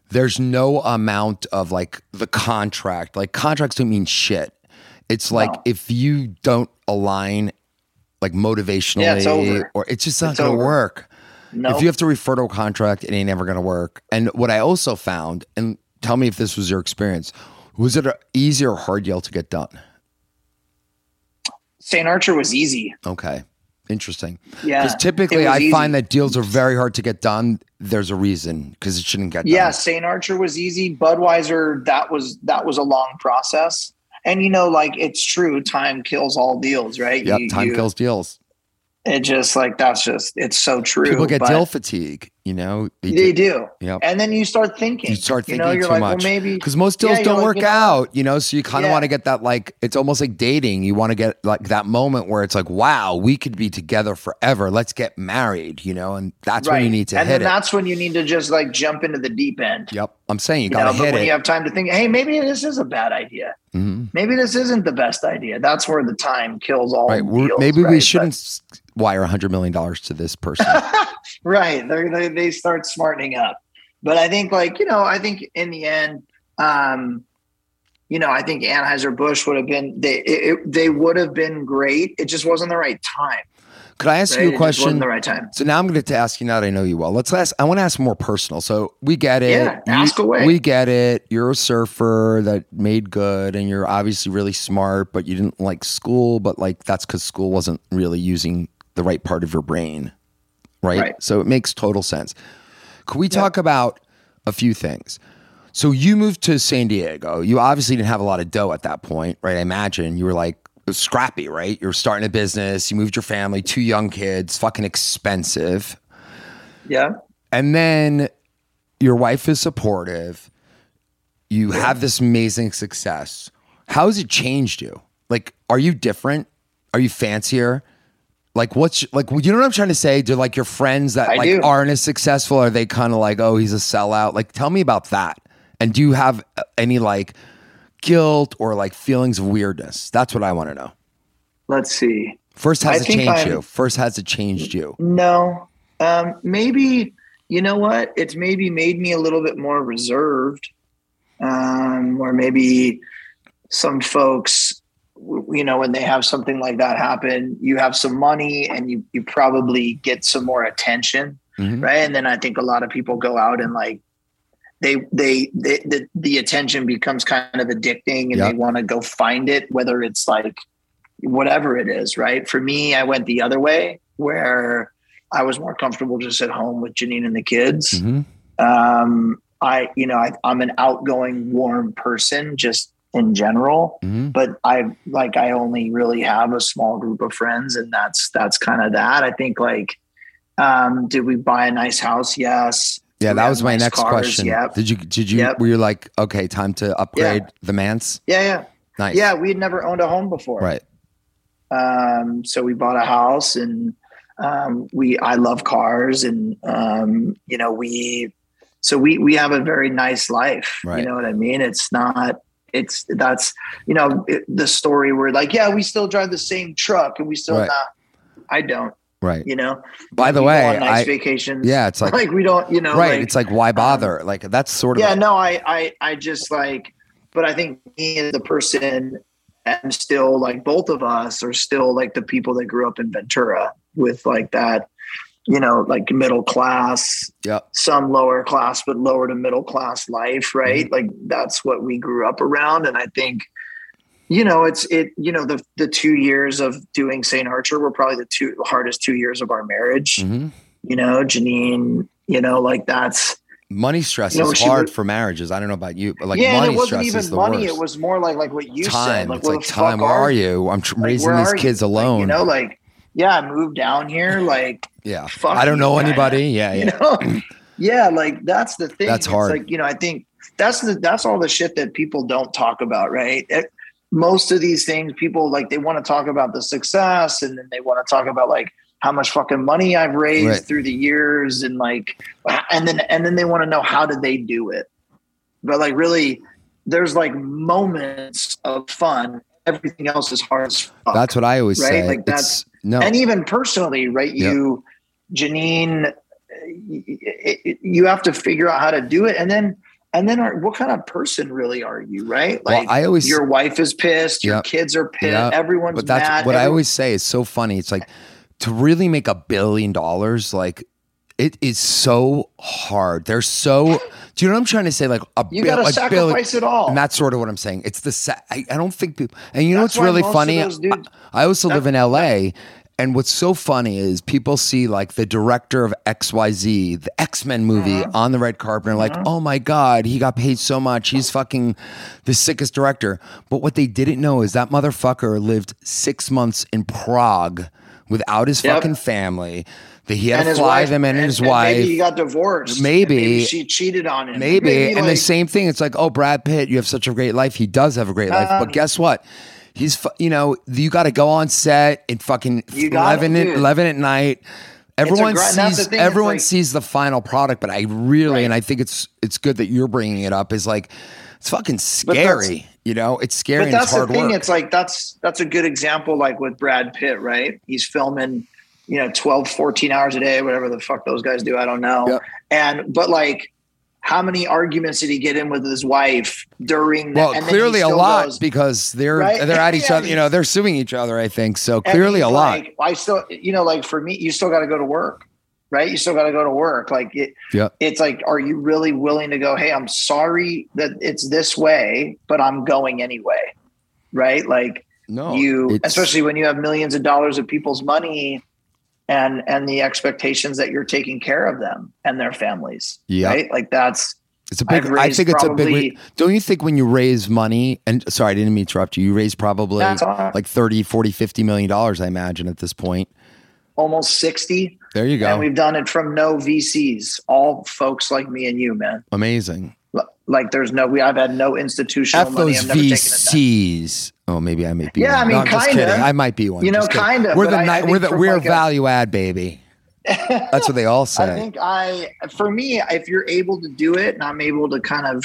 there's no amount of like the contract. Like contracts don't mean shit. It's like No. if you don't align like motivationally Yeah, it's over. or it's just not It's gonna over. work. No, If you have to refer to a contract, it ain't ever going to work. And what I also found, and tell me if this was your experience, was it a easy or hard deal to get done? St. Archer was easy. Okay, interesting. Yeah. Because typically, I easy. find that deals are very hard to get done. There's a reason because it shouldn't get Yeah, done. Yeah, St. Archer was easy. Budweiser, that was that was a long process. And you know, like it's true, time kills all deals, right? Yeah, time you- kills deals. It just like that's just it's so true. People get but deal fatigue. You know, they They do-. Yep. And then you start thinking. You start You know, thinking you're too like, much. well, maybe because most deals you're don't like, work you know- out, you know. So you kind of Yeah. want to get that like it's almost like dating. You want to get like that moment where it's like, wow, we could be together forever. Let's get married, you know, and that's when you need to and hit then it. that's when you need to just like jump into the deep end. Yep, I'm saying you You know, gotta but hit when it. you have time to think, hey, maybe this is a bad idea. Mhm. Maybe this isn't the best idea. That's where the time kills all. Right, deals, maybe we shouldn't s wire a hundred million dollars to this person. Right. They're, they they start smartening up. But I think, like you know, I think in the end, um, you know, I think Anheuser Busch would have been they it, it- they would have been great. It just wasn't the right time. Could I ask Right? you a question? the right time. So now I'm going to ask you now that I know you well. Let's ask. I want to ask more personal. So we get it. Yeah, ask You- away. We get it. You're a surfer that made good, and you're obviously really smart, but you didn't like school. But like that's because school wasn't really using the right part of your brain, right? Right. So it makes total sense. Could we talk about a few things? So you moved to San Diego. You obviously didn't have a lot of dough at that point, right? I imagine you were like scrappy, right? You're starting a business. You moved your family, two young kids, fucking expensive. Yeah. And then your wife is supportive. You have this amazing success. How has it changed you? Like, are you different? Are you fancier? Like, what's like, you know what I'm trying to say? Do like your friends that I like do. aren't as successful? Are they kind of like, oh, he's a sellout? Like, tell me about that. And do you have uh, any like guilt or like feelings of weirdness? That's what I want to know. Let's see. First, has I it changed I'm- you? First, has it changed you? No. Um, maybe you know what? It's maybe made me a little bit more reserved. Um, or maybe some folks, you know, when they have something like that happen, you have some money and you you probably get some more attention, Mhm. right? And then I think a lot of people go out and like they they, they the, the attention becomes kind of addicting and Yep. they want to go find it, whether it's like whatever it is, right? For me, I went the other way where I was more comfortable just at home with Janine and the kids. Mhm. Um, I, you know, I, I'm an outgoing, warm person just in general, Mhm. but I like, I only really have a small group of friends and that's, that's kind of that. I think like, um, did we buy a nice house? Yes. Yeah, that was my nice next cars? question. Yep. Did you did you Yep. were you like, okay, time to upgrade the manse? Yeah. Yeah. Nice. Yeah. We had never owned a home before. Right. Um, so we bought a house and um, we I love cars and um, you know we so we we have a very nice life. Right. You know what I mean? It's not it's that's you know it, the story where like yeah we still drive the same truck and we still Right. not. I don't. Right. You know. By the way, nice I vacations. yeah, it's like like we don't. You know. right. like- it's like why um, bother? like that's sort of yeah no i i i just like but i think me and the person am still like both of us are still like the people that grew up in ventura with like that you know like middle class Yep. some lower class but lower to middle class life Mm-hmm. right like that's what we grew up around and i think you know it's it you know the the two years of doing st archer were probably the two hardest two years of our marriage Mhm. you know janine you know like that's Money stress You know, is hard would- for marriages. I don't know about you, but like yeah, money it wasn't stress even money. worst. It was more like like what you time. said. Like, it's like time. Where are you? I'm tr- Like, raising these are you? kids Like, alone. you know, like yeah, I moved down here. Like yeah. fuck I don't know anybody. Yeah. you Yeah. know, yeah, like that's the thing. That's It's hard. Like you know, I think that's the that's all the shit that people don't talk about, right? It- most of these things, people like they want to talk about the success and then they want to talk about like how much fucking money I've raised Right. through the years and like and then and then they want to know how did they do it. But like really there's like moments of fun. Everything else is hard as fuck. That's what I always Right? say. Like, It's- that's- no. and even personally, right? Yep. Janine, you have to figure out how to do it, and then and then are, what kind of person really are you, right? Well, Like I always- your wife is pissed, your Yep. kids are pissed, Yep. everyone's but that's mad. what I always say is so funny. It's like to really make a billion dollars, like it is so hard. They're so. Do you know what I'm trying to say? Like a You got to like billion- sacrifice it all. And that's sort of what I'm saying. It's the sa- I, I don't think people. And you know That's what's really funny? dudes- I, I also live in L.A. And what's so funny is people see like the director of XYZ, the X Men movie Uh-huh. on the red carpet, and are like, oh my God, he got paid so much. He's fucking the sickest director. But what they didn't know is that motherfucker lived six months in Prague without his Yep. fucking family. That he had and to fly wife, them in and, his wife. Maybe he got divorced. Maybe. and she cheated on him. Maybe. and the same thing. It's like, oh, Brad Pitt, you have such a great life. He does have a great life. Um, But guess what? He's, you know, you got to go on set at fucking You gotta, 11, at, 11 at night. Everyone. Sees thing, everyone like- sees the final product, but I really Right. and I think it's it's good that you're bringing it up. Is like it's fucking scary. You know, it's scary But and that's the thing. work. It's like that's that's a good example, like with Brad Pitt, right? He's filming, you know, 12, 14 hours a day, whatever the fuck those guys do. I don't know. Yep. And but like how many arguments did he get in with his wife during well, and clearly a lot goes- because they're Right? they're at each other. You know, they're suing each other. I think so. Clearly a lot. like, I still you know, like for me, you still gotta go to work. Right? You still gotta go to work. Like it Yeah. it's like, are you really willing to go, hey, I'm sorry that it's this way, but I'm going anyway. Right? Like No, you especially when you have millions of dollars of people's money and and the expectations that you're taking care of them and their families Yeah. right like that's It's a big. I think it's a big. Don't you think when you raise money and sorry, I didn't mean to interrupt you. You raise probably like 30, 40, 50 million dollars, I imagine at this point. almost 60 There you go. and we've done it from no vcs all folks like me and you man Amazing. Like there's no we i've had no institutional F money those i've never taken VCs. Oh, maybe I might be. Yeah, one. I mean, I'm kinda. kidding. I might be one. You know, Just kinda, We're the I- I We're the we're like a- value add, baby. That's what they all say. I think I, for me, if you're able to do it and I'm able to kind of,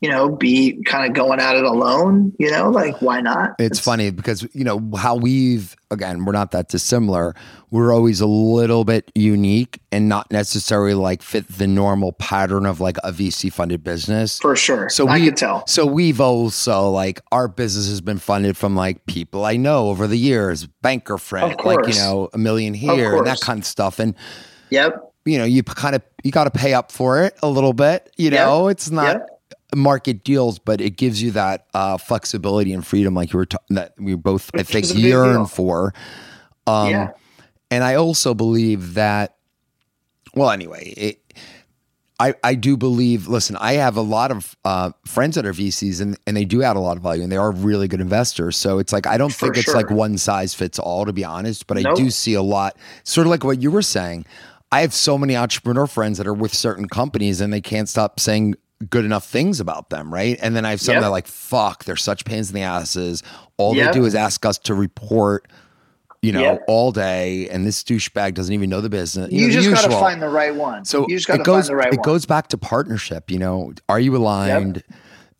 you know, be kind of going at it alone, you know, like why not? It's, funny because you know how we've again we're not that dissimilar. We're always a little bit unique and not necessarily like fit the normal pattern of like a VC funded business. for sure. So I we could tell. So we've also like our business has been funded from like people I know over the years, banker friend, like you know a million here and that kind of stuff. And Yep. you know you kind of you got to pay up for it a little bit. You know it's not. Market deals, but it gives you that uh, flexibility and freedom, like you were ta- that we both I think is a big yearn for. Um, yeah. and I also believe that, well, anyway, it, I, I do believe, listen, I have a lot of uh, friends that are VCs and, and they do add a lot of value and they are really good investors. So it's like, I don't For think it's like one size fits all, to be honest, but I do see a lot, sort of like what you were saying. I have so many entrepreneur friends that are with certain companies and they can't stop saying good enough things about them, right? And then I have some Yep. that are like, fuck, they're such pains in the asses. All Yep. they do is ask us to report you know, Yep. all day, and this douchebag doesn't even know the business. You, know, just got to find the right one. So you just got it to find the right it one. goes back to partnership. You know, are you aligned?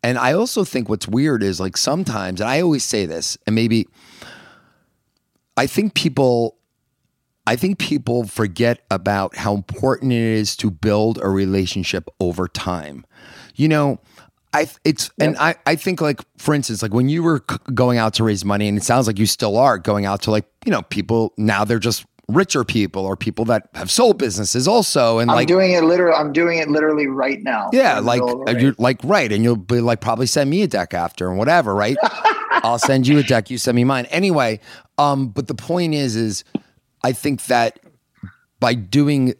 And I also think what's weird is like sometimes, and I always say this, and maybe I think people. I think people forget about how important it is to build a relationship over time. You know, I it's and I I think like for instance like when you were c- going out to raise money and it sounds like you still are going out to like you know people now they're just richer people or people that have sold businesses also and I'm like doing it literally. I'm doing it literally right now. yeah, like middle of a uh, you're like right, and you'll be like probably send me a deck after and whatever, right? I'll send you a deck, you send me mine. Anyway, um, but the point is, is I think that by doing,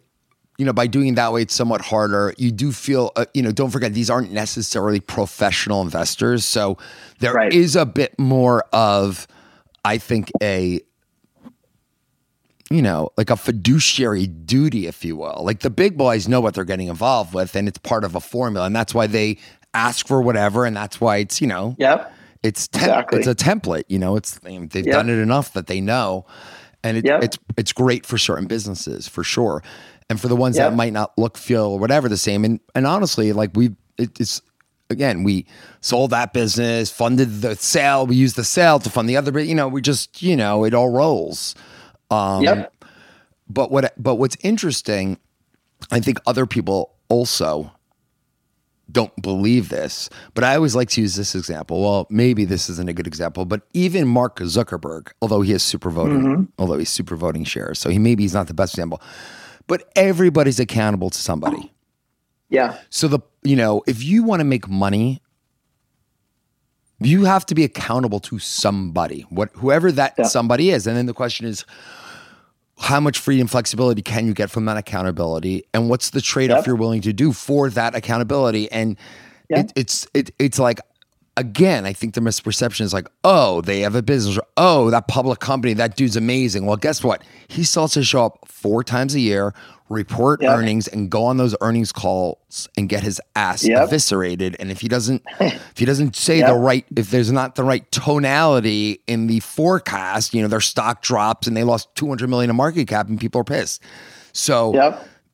you know, by doing it that way, it's somewhat harder. You do feel, uh, you know, don't forget these aren't necessarily professional investors, so there is Right. a bit more of, I think, a you know, like a fiduciary duty, if you will. Like the big boys know what they're getting involved with, and it's part of a formula, and that's why they ask for whatever, and that's why it's you know, Yep. It's tem- exactly. it's a template. You know, it's they've yep. done it enough that they know, and it, yep. it's it's great for certain businesses for sure, and for the ones yep. that might not look, feel, or whatever the same. And and honestly, like we, it, it's again, we sold that business, funded the sale, we used the sale to fund the other, but you know, we just you know, it all rolls. Um, yep. But what but what's interesting, I think other people also don't believe this, but I always like to use this example. Well, maybe this isn't a good example, but even Mark Zuckerberg, although he has super voting, mm-hmm. although he's super voting shares, so he maybe he's not the best example, but everybody's accountable to somebody. Yeah. So the you know if you want to make money, you have to be accountable to somebody, what whoever that yeah. somebody is, and then the question is how much freedom flexibility can you get from that accountability and what's the trade-off yep. you're willing to do for that accountability and yep. it, it's it, it's like again i think the misperception is like oh they have a business or, oh that public company that dude's amazing well guess what he still has to show up four times a year report yep. earnings and go on those earnings calls and get his ass yep. eviscerated and if he doesn't if he doesn't say yep. the right if there's not the right tonality in the forecast you know their stock drops and they lost 200 million in market cap and people are pissed so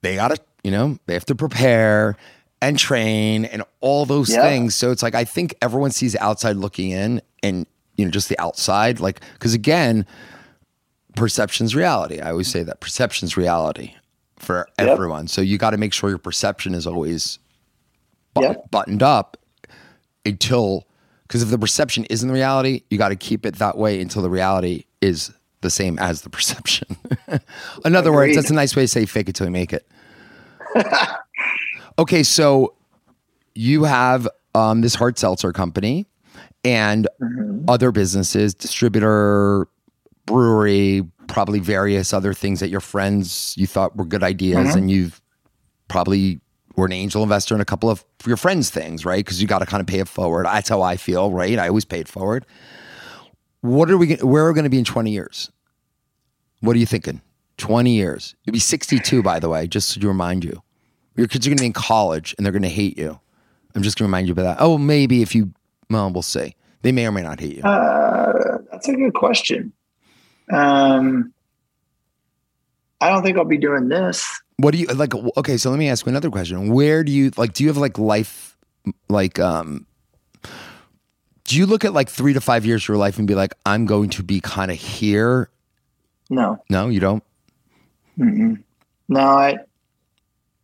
they got to you know they have to prepare and train and all those things so it's like i think everyone sees outside looking in and you know just the outside like because again perception's reality i always say that perception's reality for yep. everyone. So you got to make sure your perception is always but- yep. buttoned up until because if the perception isn't the reality, you got to keep it that way until the reality is the same as the perception. In other Agreed. words, that's a nice way to say fake it till you make it. okay, so you have um, this hard seltzer company and mm-hmm. other businesses, distributor, brewery, probably various other things that your friends you thought were good ideas mm-hmm. and you've probably were an angel investor in a couple of your friends' things, right? Because you got to kind of pay it forward. That's how I feel, right? I always pay it forward. What are we? Where are we going to be in twenty years? What are you thinking? Twenty years. You'll be sixty-two, by the way. Just to remind you, your kids are going to be in college and they're going to hate you. I'm just going to remind you about that. Oh, maybe if you, well, we'll see. They may or may not hate you. Uh, that's a good question. Um, I don't think I'll be doing this. What do you like? Okay, so let me ask you another question. Where do you like? Do you have like life, like, um, do you look at like three to five years of your life and be like, I'm going to be kind of here? No, no, you don't. Mm-mm. No, I.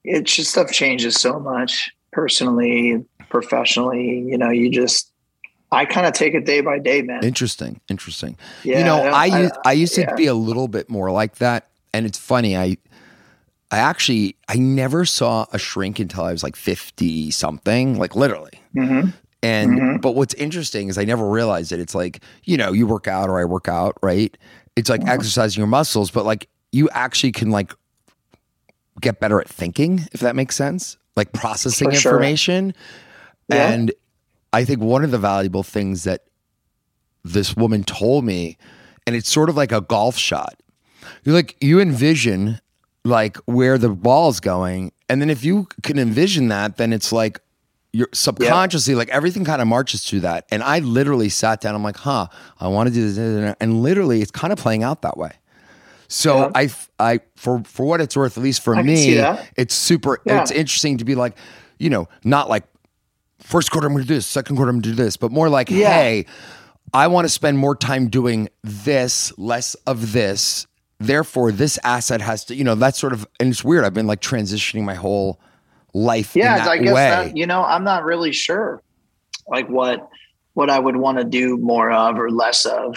It's just stuff changes so much personally, professionally. You know, you just I kind of take it day by day, man. Interesting, interesting. Yeah, you know, I I, I, I used to yeah. be a little bit more like that, and it's funny. I I actually I never saw a shrink until I was like fifty something, like literally. Mm-hmm. And mm-hmm. but what's interesting is I never realized it. It's like you know you work out or I work out, right? It's like mm-hmm. exercising your muscles, but like you actually can like get better at thinking, if that makes sense, like processing For information. Yeah. And I think one of the valuable things that this woman told me, and it's sort of like a golf shot. You like you envision like where the ball's going, and then if you can envision that, then it's like you're subconsciously yeah. like everything kind of marches to that. And I literally sat down. I'm like, huh, I want to do this, and literally, it's kind of playing out that way. So yeah. I, I for for what it's worth, at least for I me, it's super. Yeah. It's interesting to be like, you know, not like first quarter I'm going to do this, second quarter I'm going to do this, but more like, yeah. hey, I want to spend more time doing this, less of this. Therefore, this asset has to, you know, that's sort of, and it's weird. I've been like transitioning my whole life. Yeah, I guess way. that, you know, I'm not really sure like what what I would want to do more of or less of.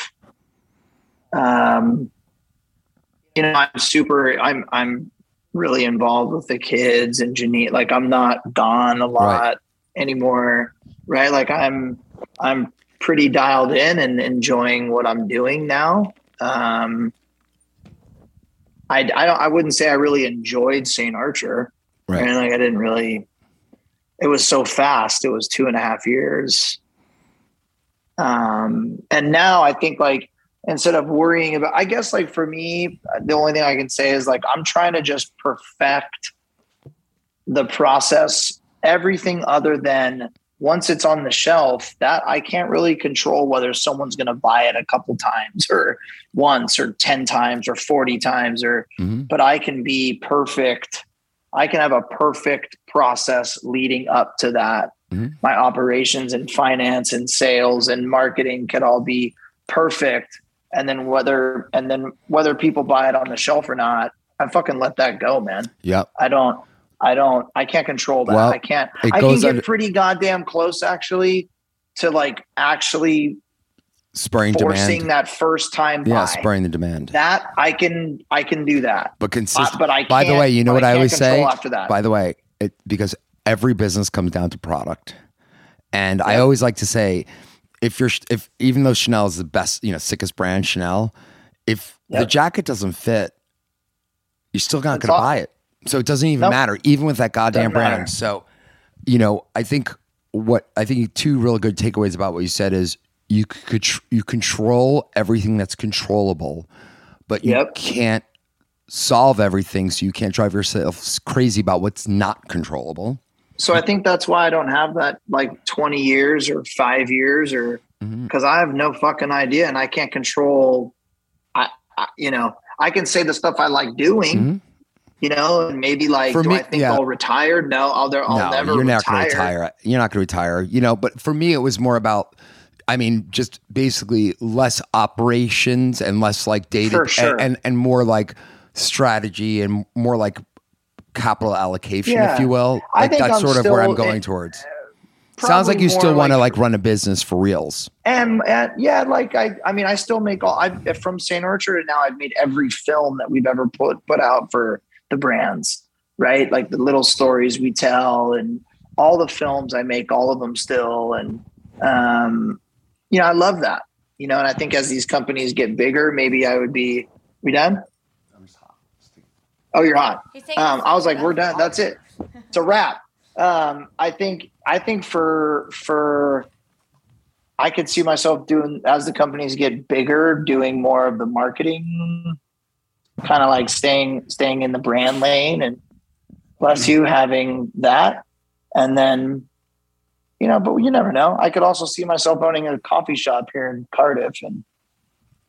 Um, you know, I'm super. I'm I'm really involved with the kids and Janine. Like, I'm not gone a lot. Right anymore, right? Like I'm I'm pretty dialed in and enjoying what I'm doing now. Um, I I don't I wouldn't say I really enjoyed St. Archer. Right. And like I didn't really. It was so fast. It was two and a half years. Um, and now I think like instead of worrying about, I guess like for me, the only thing I can say is like I'm trying to just perfect the process everything other than once it's on the shelf, that I can't really control whether someone's going to buy it a couple times or once or 10 times or 40 times or Mm-hmm. but I can be perfect. I can have a perfect process leading up to that. Mhm. My operations and finance and sales and marketing could all be perfect. And then whether and then whether people buy it on the shelf or not, I fucking let that go, man. Yep. I don't I don't I can't control that. Well, I can't it I can goes get under- pretty goddamn close actually to like actually Spurring forcing demand. that first time buy. Yeah, spraying the demand. that I can I can do that. but Uh, consistent. but I By the way, you know what I can't always say? after that. By the way, it because every business comes down to product, and I always like to say, if you're if even though Chanel is the best, you know, sickest brand, Chanel, if the jacket doesn't fit, you're still not going to buy it. So it doesn't even Nope. matter, even with that goddamn brand. So, you know, I think what I think two real good takeaways about what you said is you could you control everything that's controllable, but you Yep. can't solve everything. So you can't drive yourself crazy about what's not controllable. So I think that's why I don't have that like 20 years or five years or because I have no fucking idea and I can't control. I, I you know I can say the stuff I like doing. Mhm. You know, and maybe like, For do me- I think yeah. I'll retire? No, I'll, there, I'll no, never you're not going to retire. You're not going to retire. You know, but for me, it was more about. I mean, just basically less operations and less like data sure. and, and and more like strategy and more like capital allocation, if you will. I Like think that's I'm sort of where I'm going in- towards. Sounds like you still want to like run a business for reals. and, and yeah, like I, I mean, I still make all. I from Saint Archer, and now I've made every film that we've ever put put out for the brands, right? Like the little stories we tell, and all the films I make, all of them still, and um, you know, I love that, you know, and I think as these companies get bigger, maybe I would be. We done? Oh, you're hot. Um, I was like, we're done. That's it. It's a wrap. Um, I think I think for for I could see myself doing as the companies get bigger, doing more of the marketing, kind of like staying staying in the brand lane, and bless you having that, and then you know, but you never know. I could also see myself owning a coffee shop here in Cardiff, and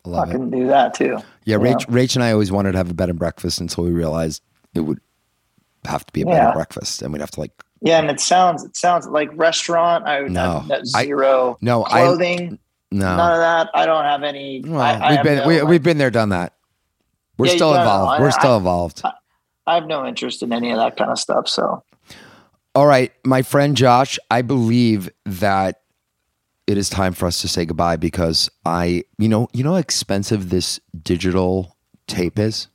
I I love it. can do that too. Yeah, Yeah. Rach, Rach and I always wanted to have a bed and breakfast until we realized it would have to be a bed and breakfast, and we'd have to like Yeah, and it sounds it sounds like restaurant. I would No. have I- zero no, I clothing. no. None of that. I don't have any. Well, I, I we've been no, we, we've been there, done that. We're Yeah, still involved. I- We're still I- involved. I have no interest in any of that kind of stuff. So All right, my friend Josh, I believe that it is time for us to say goodbye because I, you know, you know how expensive this digital tape is.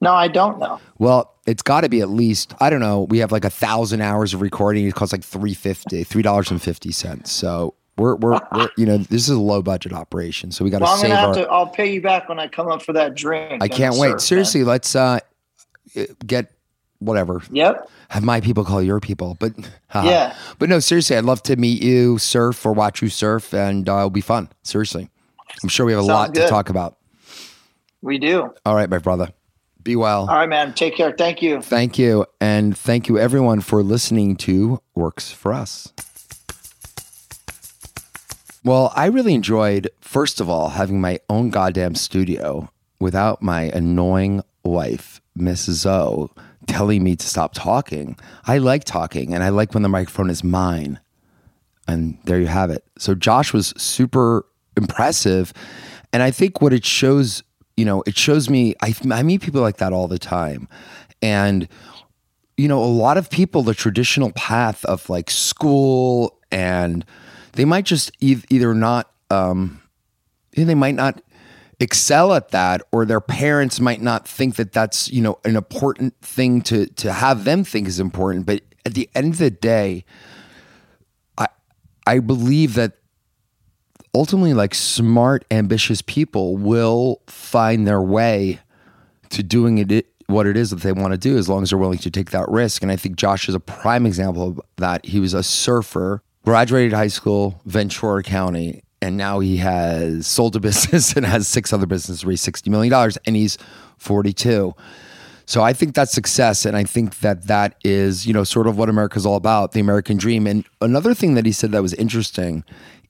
no, I don't know. Well, it's got to be at least I don't know. We have like a thousand hours of recording. It costs like three fifty, three dollars and fifty cents. So we're, we're we're you know this is a low budget operation, so we got to Well, I'm save gonna have our. to. I'll pay you back when I come up for that drink. I can't wait. surf, man. Seriously, let's uh get whatever. Yep. Have my people call your people, but haha. Yeah. But no, seriously, I'd love to meet you, surf or watch you surf, and uh, it'll be fun. Seriously, I'm sure we have a Sounds lot to talk about. We do. All right, my brother, be well. All right, man. Take care. Thank you. Thank you, and thank you everyone for listening to Works for Us. Well, I really enjoyed, first of all, having my own goddamn studio without my annoying wife, Mrs. O, telling me to stop talking. I like talking and I like when the microphone is mine. And there you have it. So Josh was super impressive. And I think what it shows, you know, it shows me, I, I meet people like that all the time. And, you know, a lot of people, the traditional path of like school and they might just e- either not, um, they might not excel at that or their parents might not think that that's you know an important thing to to have them think is important. But at the end of the day i i believe that ultimately like smart ambitious people will find their way to doing it what it is that they want to do as long as they're willing to take that risk. And i think josh is a prime example of that. He was a surfer graduated high school ventura county and now he has sold a business and has six other businesses raised $60 million and he's 42 So I think that's success. And I think that that is, you know, sort of what America's all about the American dream. And another thing that he said that was interesting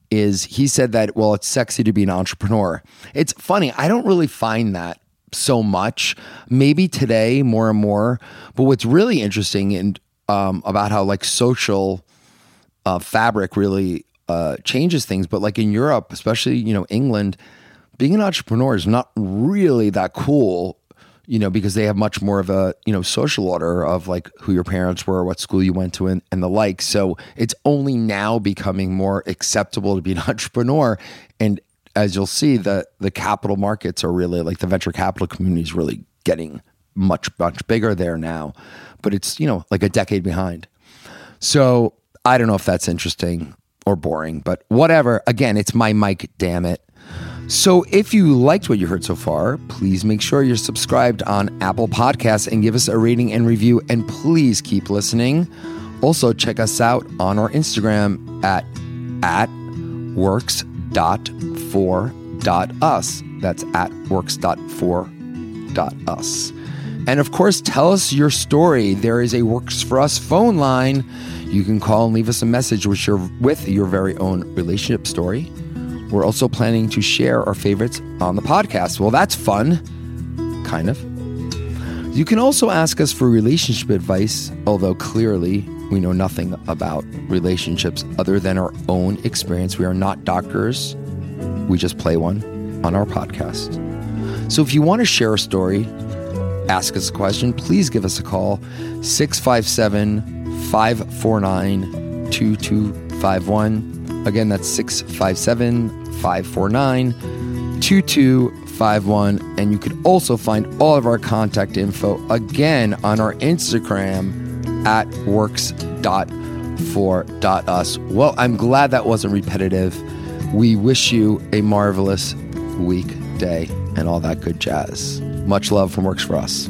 is he said that, well, it's sexy to be an entrepreneur. It's funny. I don't really find that so much. Maybe today more and more. But what's really interesting and um, about how like social uh, fabric really uh, changes things. But like in Europe, especially you know England, being an entrepreneur is not really that cool. You know, because they have much more of a you know social order of like who your parents were, what school you went to, and, and the like. So it's only now becoming more acceptable to be an entrepreneur. And as you'll see, the the capital markets are really like the venture capital community is really getting much much bigger there now, but it's you know like a decade behind. So I don't know if that's interesting or boring, but whatever. Again, it's my mic, damn it. So if you liked what you heard so far, please make sure you're subscribed on Apple Podcasts and give us a rating and review. And please keep listening. Also, check us out on our Instagram at at works.for.us. That's at works.for.us. And of course, tell us your story. There is a Works for Us phone line. You can call and leave us a message with your, with your very own relationship story. We're also planning to share our favorites on the podcast. Well, that's fun. Kind of. You can also ask us for relationship advice, although clearly we know nothing about relationships other than our own experience. We are not doctors, we just play one on our podcast. So if you want to share a story, ask us a question, please give us a call 657 549 2251. Again, that's 657 549 2251. And you could also find all of our contact info again on our Instagram at works.for.us. Well, I'm glad that wasn't repetitive. We wish you a marvelous week, day, and all that good jazz. Much love from Works for Us.